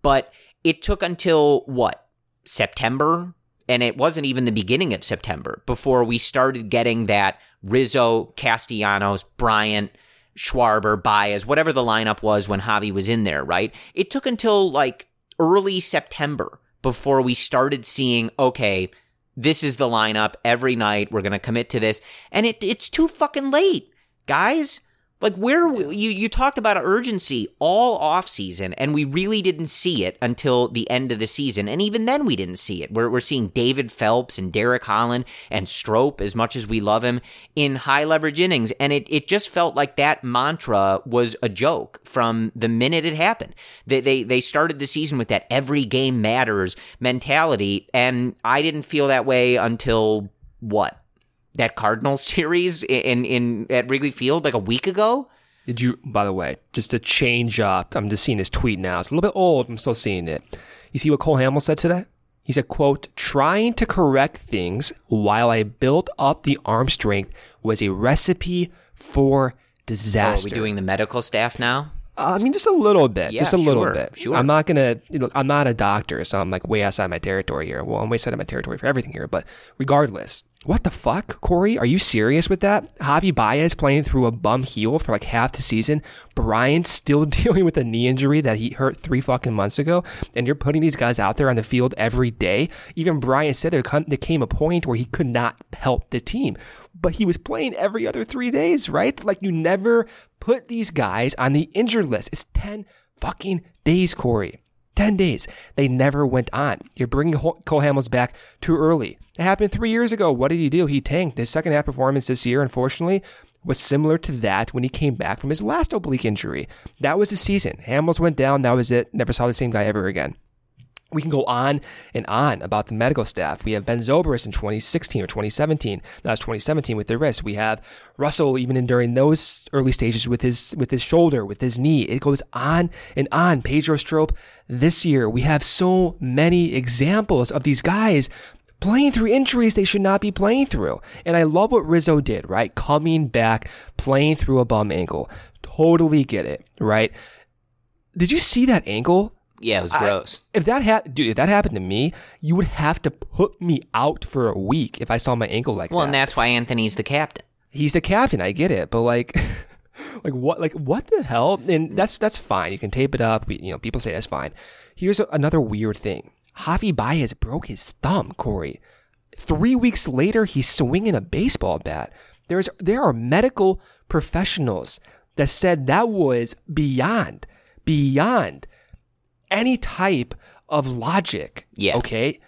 but it took until what, September? And it wasn't even the beginning of September before we started getting that Rizzo, Castellanos, Bryant, Schwarber, Baez, whatever the lineup was when Javi was in there, right? It took until like early September before we started seeing, okay, this is the lineup every night. We're going to commit to this. And it, it's too fucking late. Guys, Like where you you talked about urgency all off season, and we really didn't see it until the end of the season, and even then we didn't see it. We're we're seeing David Phelps and Derek Holland and Strop as much as we love him in high leverage innings, and it it just felt like that mantra was a joke from the minute it happened. They they they started the season with that every game matters mentality, and I didn't feel that way until what that Cardinals series in in at Wrigley Field like a week ago. Did you, by the way, just to change up, I'm just seeing his tweet now. It's a little bit old. I'm still seeing it. You see what Cole Hamels said today? He said, quote, trying to correct things while I built up the arm strength was a recipe for disaster. Oh, are we doing the medical staff now? Uh, I mean, just a little bit, Yeah, just a little bit. sure. I'm not gonna. You know, I'm not a doctor, so I'm like way outside my territory here. Well, I'm way outside of my territory for everything here. But regardless, what the fuck, Corey? Are you serious with that? Javi Baez playing through a bum heel for like half the season. Bryant still dealing with a knee injury that he hurt three fucking months ago, and you're putting these guys out there on the field every day. Even Bryant said there, come, there came a point where he could not help the team, but he was playing every other three days, right? Like you never put these guys on the injured list. It's 10 fucking days, Corey. 10 days. They never went on. You're bringing Cole Hamels back too early. It happened three years ago. What did he do? He tanked. His second half performance this year, unfortunately, was similar to that when he came back from his last oblique injury. That was the season. Hamels went down. That was it. Never saw the same guy ever again. We can go on and on about the medical staff. We have Ben Zobrist in 2016 or 2017. That's 2017 with the wrist. We have Russell even in during those early stages with his with his shoulder, with his knee. It goes on and on. Pedro Strop this year. We have so many examples of these guys playing through injuries they should not be playing through. And I love what Rizzo did, right? Coming back, playing through a bum ankle. Totally get it, right? Did you see that ankle? Yeah, it was I- gross. if that had, dude, if that happened to me, you would have to put me out for a week if I saw my ankle like well, that. Well, and that's why Anthony's the captain. He's the captain. I get it, but like, like what, like what the hell? And that's that's fine. You can tape it up. We, you know, people say that's fine. Here's a, another weird thing. Javi Baez broke his thumb, Corey. Three weeks later, he's swinging a baseball bat. There's there are medical professionals that said that was beyond, beyond any type of logic. Yeah. Okay.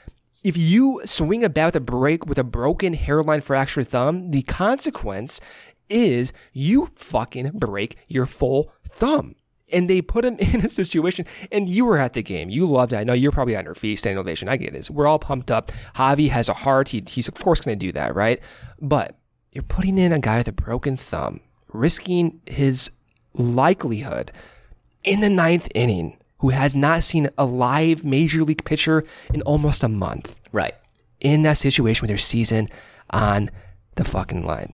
If you swing about a break with a broken hairline fractured thumb, the consequence is you fucking break your full thumb. And they put him in a situation, and you were at the game. You loved it. I know you're probably on your feet, standing ovation. I get it. We're all pumped up. Javi has a heart. He, he's of course going to do that, right? But you're putting in a guy with a broken thumb, risking his likelihood in the ninth inning who has not seen a live major league pitcher in almost a month Right. in that situation with their season on the fucking line.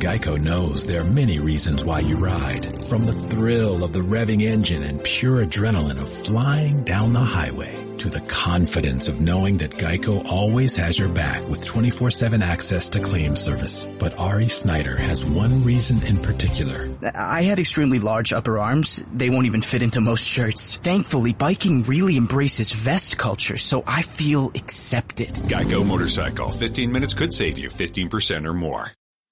Geico knows there are many reasons why you ride. From the thrill of the revving engine and pure adrenaline of flying down the highway to the confidence of knowing that Geico always has your back with 24-7 access to claim service. But Ari Snyder has one reason in particular. I had extremely large upper arms. They won't even fit into most shirts. Thankfully, biking really embraces vest culture, so I feel accepted. Geico Motorcycle. 15 minutes could save you 15% or more.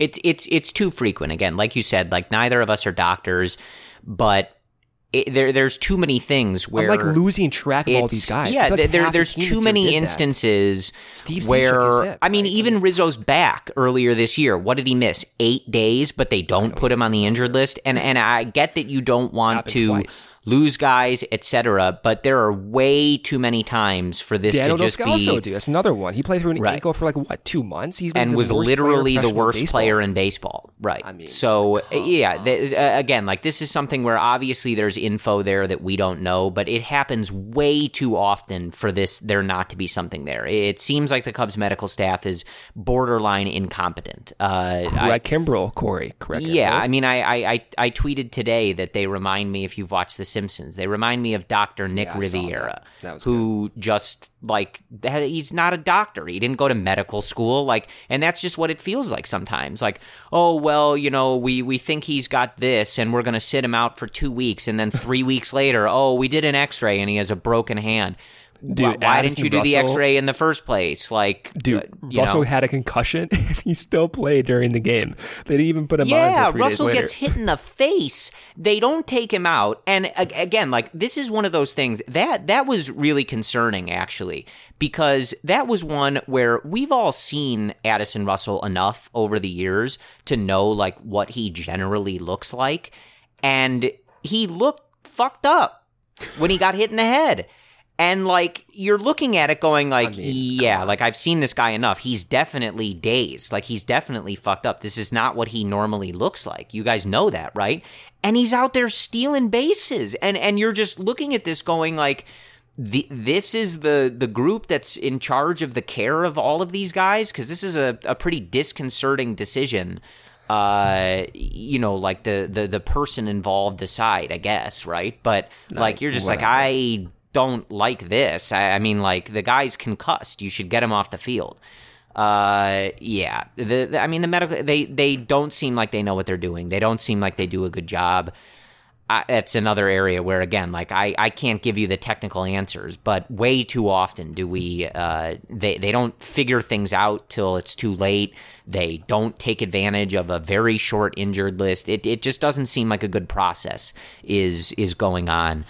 It's it's it's too frequent. Again, like you said, like neither of us are doctors, but it, there there's too many things where I'm like losing track of all these guys. Yeah, like there, there's too many year did that. instances Steve where it, I mean, even Rizzo's back earlier this year. What did he miss? Eight days, but they don't put him on the injured list. And and I get that you don't want to twice. lose guys, etc. But there are way too many times for this Daniel to just Descalso, be dude. That's another one. He played through an Right. ankle for like what two months. He's and was literally the worst professional player in baseball. Right. I mean, so yeah, th- uh, again, like this is something where obviously there's info there that we don't know, but it happens way too often for this there not to be something there. It seems like the Cubs medical staff is borderline incompetent. Uh, correct, Kimbrel, Corey. Correct. Yeah, I mean, I, I I tweeted today that they remind me if you've watched The Simpsons, they remind me of Doctor Nick Yeah, Riviera, that. That who just like he's not a doctor. He didn't go to medical school, like, and that's just what it feels like sometimes. Like, oh well, you know, we we think he's got this, and we're gonna sit him out for two weeks, and then three weeks later, oh, we did an X-ray, and he has a broken hand. Dude, why, didn't you do the X-ray in the first place? Like, Dude, uh, Russell know. had a concussion and he still played during the game. They didn't even put him on. Yeah, until three Russell gets hit in the face. They don't take him out, and again, like this is one of those things that that was really concerning, actually, because that was one where we've all seen Addison Russell enough over the years to know like what he generally looks like, and he looked fucked up when he got hit in the head. And like you're looking at it going like yeah, like I've seen this guy enough. He's definitely dazed. Like he's definitely fucked up. This is not what he normally looks like. You guys know that, right? And he's out there stealing bases. And and you're just looking at this going like the, this is the the group that's in charge of the care of all of these guys because this is a, a pretty disconcerting decision uh you know like the the the person involved decide i guess right but like you're just like i don't like this. I, I mean like the guy's concussed. You should get him off the field. Uh yeah. The, the i mean the medical they they don't seem like they know what they're doing. They don't seem like they do a good job. I, that's another area where again like I, I can't give you the technical answers but way too often do we uh, they, they don't figure things out till it's too late. They don't take advantage of a very short injured list. It, it just doesn't seem like a good process is is going on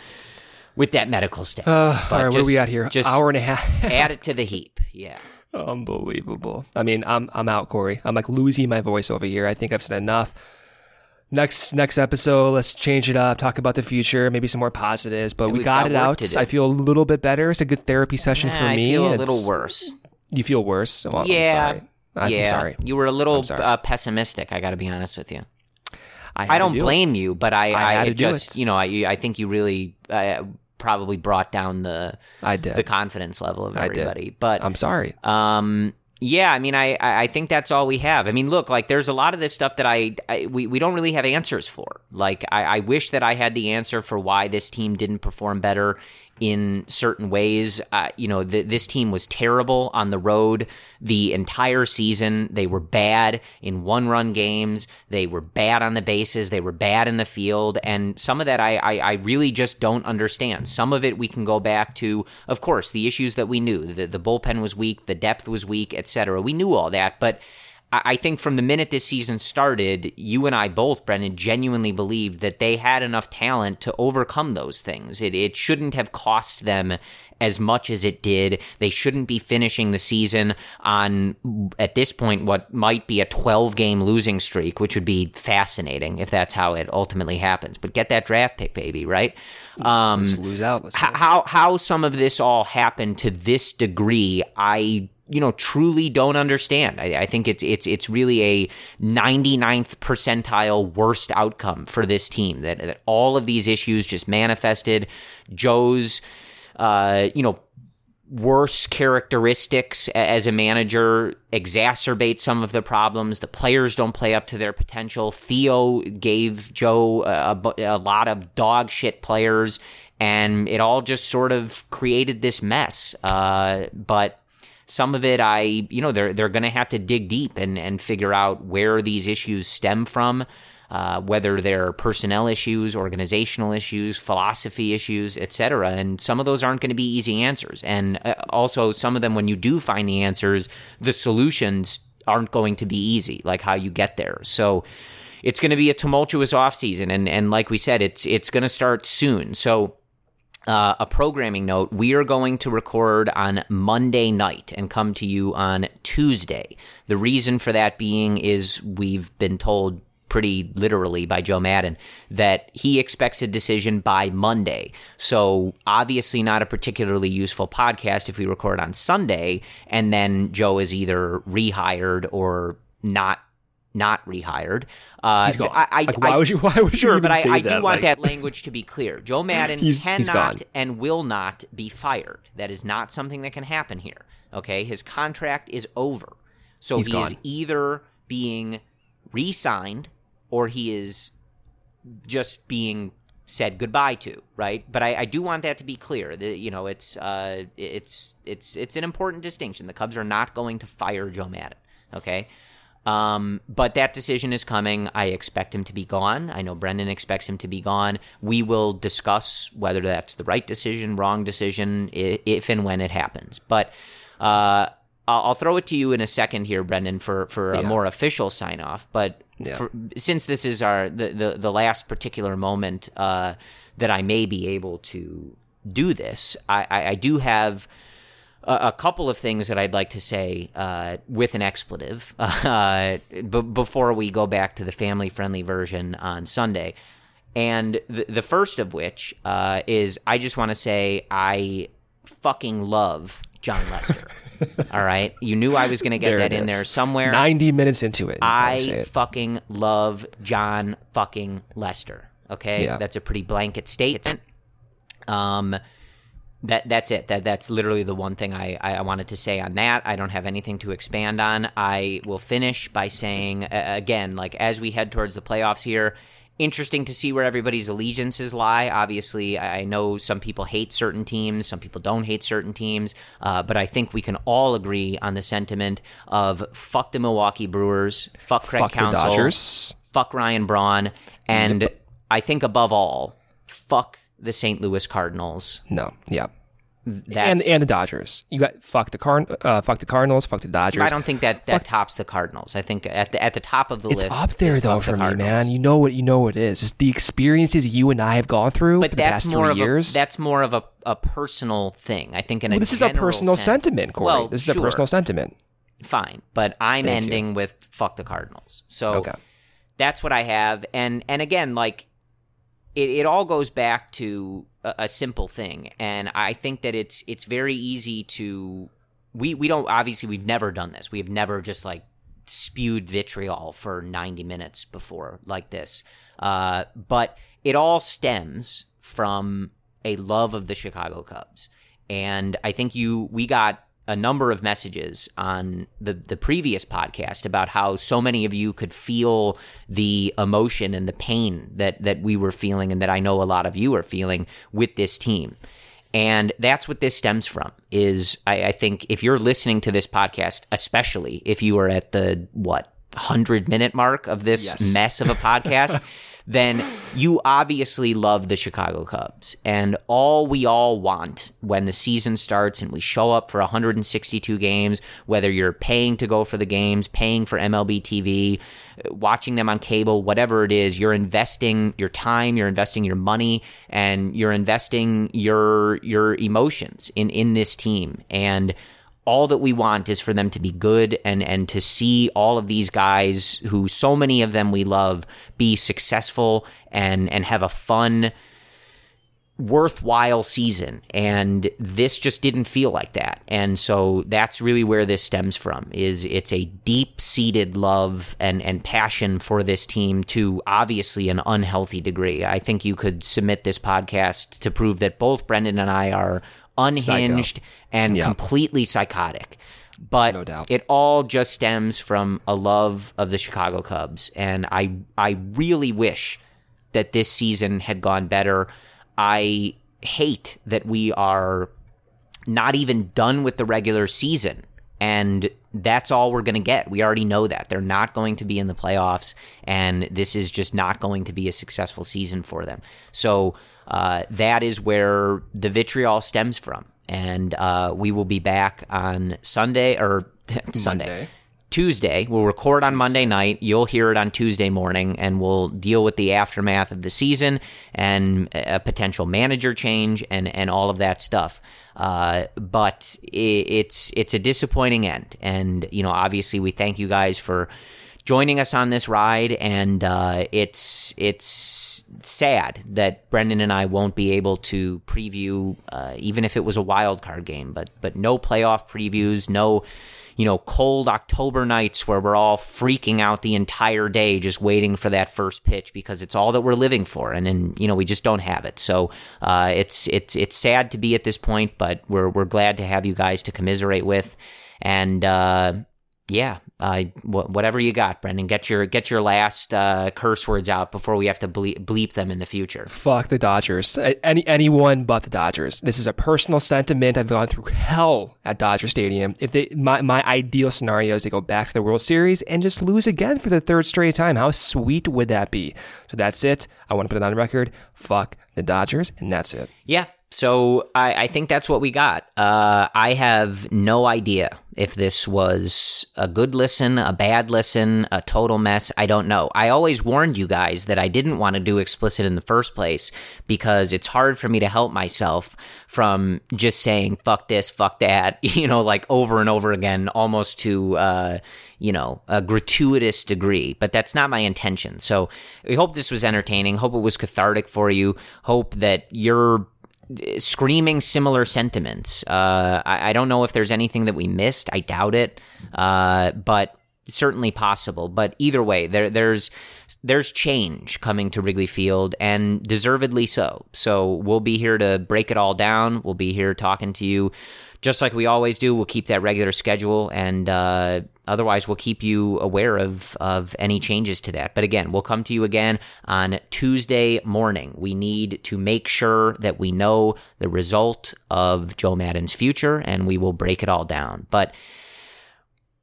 with that medical staff Uh, all right, what are just- we at here? just Hour and a half. add it to the heap yeah Unbelievable. I mean, I'm I'm out, Corey. I'm like losing my voice over here. I think I've said enough. Next next episode, let's change it up. Talk about the future, maybe some more positives. But Yeah, we got, got it out. I feel a little bit better. It's a good therapy session Nah, for me. I feel a It's- little worse You feel worse? Well, yeah I'm sorry. I'm yeah sorry. you were a little uh, pessimistic i gotta be honest with you I, I don't do it. blame you, but I, I I, it to just, it. you know, I, I think you really uh, probably brought down the, I did. the confidence level of everybody. But I'm sorry. um, yeah, I mean, I, I think that's all we have. I mean, look, like there's a lot of this stuff that I, I we, we don't really have answers for. Like, I, I wish that I had the answer for why this team didn't perform better in certain ways. Uh, you know, th- this team was terrible on the road the entire season. They were bad in one run games. They were bad on the bases. They were bad in the field. And some of that I, I, I really just don't understand. Some of it we can go back to, of course, the issues that we knew. The, the bullpen was weak, the depth was weak, etc. We knew all that. But I I think from the minute this season started, you and I both, Brendan, genuinely believed that they had enough talent to overcome those things. It, it shouldn't have cost them as much as it did. They shouldn't be finishing the season on, at this point, what might be a 12 game losing streak, which would be fascinating if that's how it ultimately happens. But get that draft pick, baby, right? Um, Let's lose out. Let's h- how how some of this all happened to this degree, I you know truly don't understand. I, I think it's it's it's really a 99th percentile worst outcome for this team that, that all of these issues just manifested. Joe's uh, you know worse characteristics as a manager exacerbate some of the problems. The players don't play up to their potential. Theo gave Joe a, a lot of dog shit players, and it all just sort of created this mess. Uh, but some of it, I you know they're they're going to have to dig deep and and figure out where these issues stem from uh, whether they're personnel issues, organizational issues, philosophy issues, etc. And some of those aren't going to be easy answers. And uh, also, some of them, when you do find the answers, the solutions aren't going to be easy, like how you get there. So it's going to be a tumultuous offseason. And, and like we said, it's, it's going to start soon. So uh, a programming note we are going to record on Monday night and come to you on Tuesday. The reason for that being is we've been told pretty literally by Joe Maddon that he expects a decision by Monday. So, obviously, not a particularly useful podcast if we record on Sunday and then Joe is either rehired or not not rehired. Uh, He's gone. I, I, Like, why I- would you- why would you sure, even but I, I do that? want Like- that language to be clear. Joe Maddon He's- cannot he's and will not be fired. That is not something that can happen here. Okay, his contract is over, so He's he is either being re-signed or he is just being said goodbye to, right? But I, I do want that to be clear. That you know, it's uh, it's it's it's an important distinction. The Cubs are not going to fire Joe Maddon. Okay. Um, but that decision is coming. I expect him to be gone. I know Brendan expects him to be gone. We will discuss whether that's the right decision, wrong decision, if and when it happens. But uh, I'll throw it to you in a second here, Brendan, for, for a Yeah. more official sign off. But Yeah. for, since this is our the, the, the last particular moment uh, that I may be able to do this, I, I, I do have a, couple of things that I'd like to say uh, with an expletive uh, b- before we go back to the family friendly version on Sunday. And the, the first of which uh, is I just want to say I fucking love Jon Lester. All right. You knew I was going to get There that in is. there somewhere. 90 minutes into it. I it. fucking love Jon fucking Lester. Okay, Yeah. that's a pretty blanket statement. Um, that that's it. That that's literally the one thing I, I wanted to say on that. I don't have anything to expand on. I will finish by saying uh, again, like as we head towards the playoffs here. Interesting to see where everybody's allegiances lie. Obviously, I I know some people hate certain teams, some people don't hate certain teams, uh, but I think we can all agree on the sentiment of fuck the Milwaukee Brewers, fuck Craig Fuck the Dodgers. fuck Ryan Braun, and I think above all, fuck the St. Louis Cardinals. No, yeah. That's, and and the Dodgers. You got fuck the Car- uh, fuck the Cardinals, fuck the Dodgers. I don't think that that tops the Cardinals. I think at the at the top of the it's list. up there though fuck the for me, man. You know what you know what it is. It's the experiences you and I have gone through But for the that's past more three of years. a that's more of a, a personal thing. I think in a Well, this is a personal sense- sentiment, Corey. Well, this is sure, a personal sentiment. Fine, but I'm Thank you. ending with fuck the Cardinals. So Okay. that's what I have. And and again, like it, it all goes back to a, a simple thing, and I think that it's it's very easy to we we don't obviously we've never done this. We have never just like spewed vitriol for 90 minutes before like this. Uh, but it all stems from a love of the Chicago Cubs. And I think you we got a number of messages on the the previous podcast about how so many of you could feel the emotion and the pain that that we were feeling and that I know a lot of you are feeling with this team. And that's what this stems from. Is I, I think if you're listening to this podcast, especially if you are at the what hundred minute mark of this Yes. mess of a podcast, then you obviously love the Chicago Cubs. And all we all want when the season starts and we show up for 162 games, whether you're paying to go for the games, paying for MLB TV, watching them on cable, whatever it is, you're investing your time, you're investing your money, and you're investing your your emotions in in this team. And all that we want is for them to be good and and to see all of these guys who so many of them we love be successful and and have a fun worthwhile season. And this just didn't feel like that. And so that's really where this stems from is it's a deep-seated love and and passion for this team to obviously an unhealthy degree. I think you could submit this podcast to prove that both brendan and i are unhinged and Yeah. completely psychotic but No doubt. it all just stems from a love of the Chicago Cubs and I I really wish that this season had gone better. I hate that we are not even done with the regular season and that's all we're going to get. We already know that. They're not going to be in the playoffs and this is just not going to be a successful season for them. So uh, that is where the vitriol stems from. And uh, we will be back on Sunday or Sunday. Monday. Tuesday. We'll record on Monday night. You'll hear it on Tuesday morning, and we'll deal with the aftermath of the season and a potential manager change and, and all of that stuff. Uh, but i it's it's a disappointing end, and you know, obviously, we thank you guys for joining us on this ride, and uh, it's it's sad that Brendan and I won't be able to preview, uh, even if it was a wild card game, but but no playoff previews, no you know, cold October nights where we're all freaking out the entire day just waiting for that first pitch because it's all that we're living for, and then you know we just don't have it. So uh, it's it's it's sad to be at this point, but we're we're glad to have you guys to commiserate with, and uh, yeah, uh, whatever you got, Brendan, get your get your last uh, curse words out before we have to bleep, bleep them in the future. Fuck the Dodgers. Any anyone but the Dodgers. This is a personal sentiment. I've gone through hell at Dodger Stadium. If they my my ideal scenario is they go back to the World Series and just lose again for the third straight time. How sweet would that be? So that's it. I want to put it on record. Fuck the Dodgers, and that's it. Yeah, so I, I, think that's what we got. Uh, I have no idea if this was a good listen, a bad listen, a total mess. I don't know. I always warned you guys that I didn't want to do explicit in the first place because it's hard for me to help myself from just saying fuck this, fuck that, you know, like over and over again, almost to, uh, you know, a gratuitous degree, but that's not my intention. So we hope this was entertaining. Hope it was cathartic for you. Hope that you're screaming similar sentiments. Uh, I, I, don't know if there's anything that we missed. I doubt it, uh, but certainly possible. But either way, there, there's there's change coming to Wrigley Field, and deservedly so. So we'll be here to break it all down. We'll be here talking to you just like we always do, we'll keep that regular schedule, and uh, otherwise, we'll keep you aware of of any changes to that. But again, we'll come to you again on Tuesday morning. We need to make sure that we know the result of Joe Maddon's future, and we will break it all down. But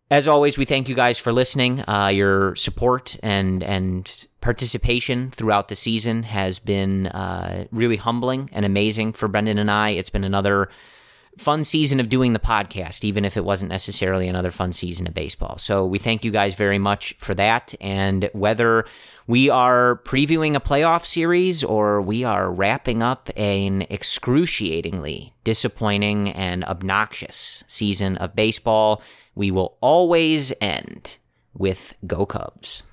as always, we thank you guys for listening. Uh, your support and and participation throughout the season has been uh, really humbling and amazing for Brendan and I. It's been another fun season of doing the podcast, even if it wasn't necessarily another fun season of baseball. So we thank you guys very much for that. And whether we are previewing a playoff series or we are wrapping up an excruciatingly disappointing and obnoxious season of baseball, we will always end with Go Cubs.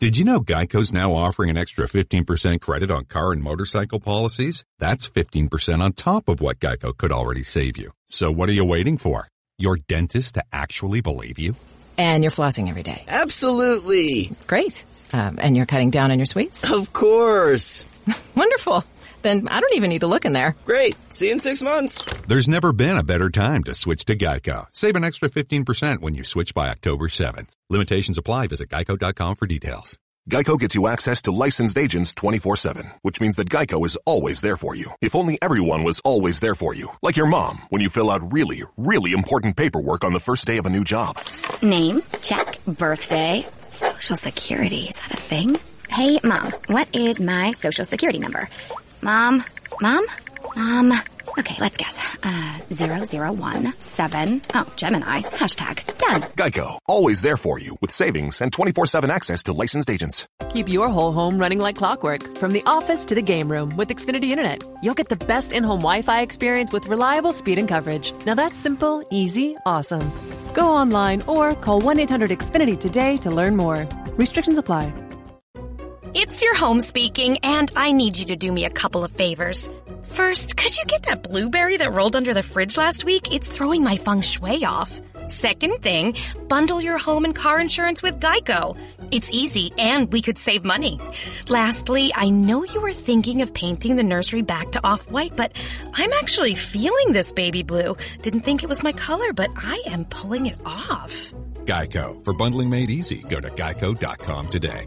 Did you know Geico's now offering an extra 15% credit on car and motorcycle policies? That's 15% on top of what Geico could already save you. So what are you waiting for? Your dentist to actually believe you? And you're flossing every day. Absolutely. Great. Um, and you're cutting down on your sweets? Of course. Wonderful. Then I don't even need to look in there. Great. See you in six months. There's never been a better time to switch to Geico. Save an extra 15% when you switch by October 7th. Limitations apply. Visit geico.com for details. Geico gets you access to licensed agents 24-7, which means that Geico is always there for you. If only everyone was always there for you. Like your mom, when you fill out really, really important paperwork on the first day of a new job. Name, check, birthday, social security, is that a thing? Hey, mom, what is my social security number? Mom? Mom? Mom? Okay, let's guess. Uh, 0017. Oh, Gemini. Hashtag. Done. Geico. Always there for you with savings and 24-7 access to licensed agents. Keep your whole home running like clockwork. From the office to the game room with Xfinity Internet. You'll get the best in-home Wi-Fi experience with reliable speed and coverage. Now that's simple, easy, awesome. Go online or call 1-800-XFINITY today to learn more. Restrictions apply. It's your home speaking, and I need you to do me a couple of favors. First, could you get that blueberry that rolled under the fridge last week? It's throwing my feng shui off. Second thing, bundle your home and car insurance with Geico. It's easy and we could save money. Lastly, I know you were thinking of painting the nursery back to off-white, but I'm actually feeling this baby blue. Didn't think it was my color, but I am pulling it off. Geico. For bundling made easy, go to geico.com today.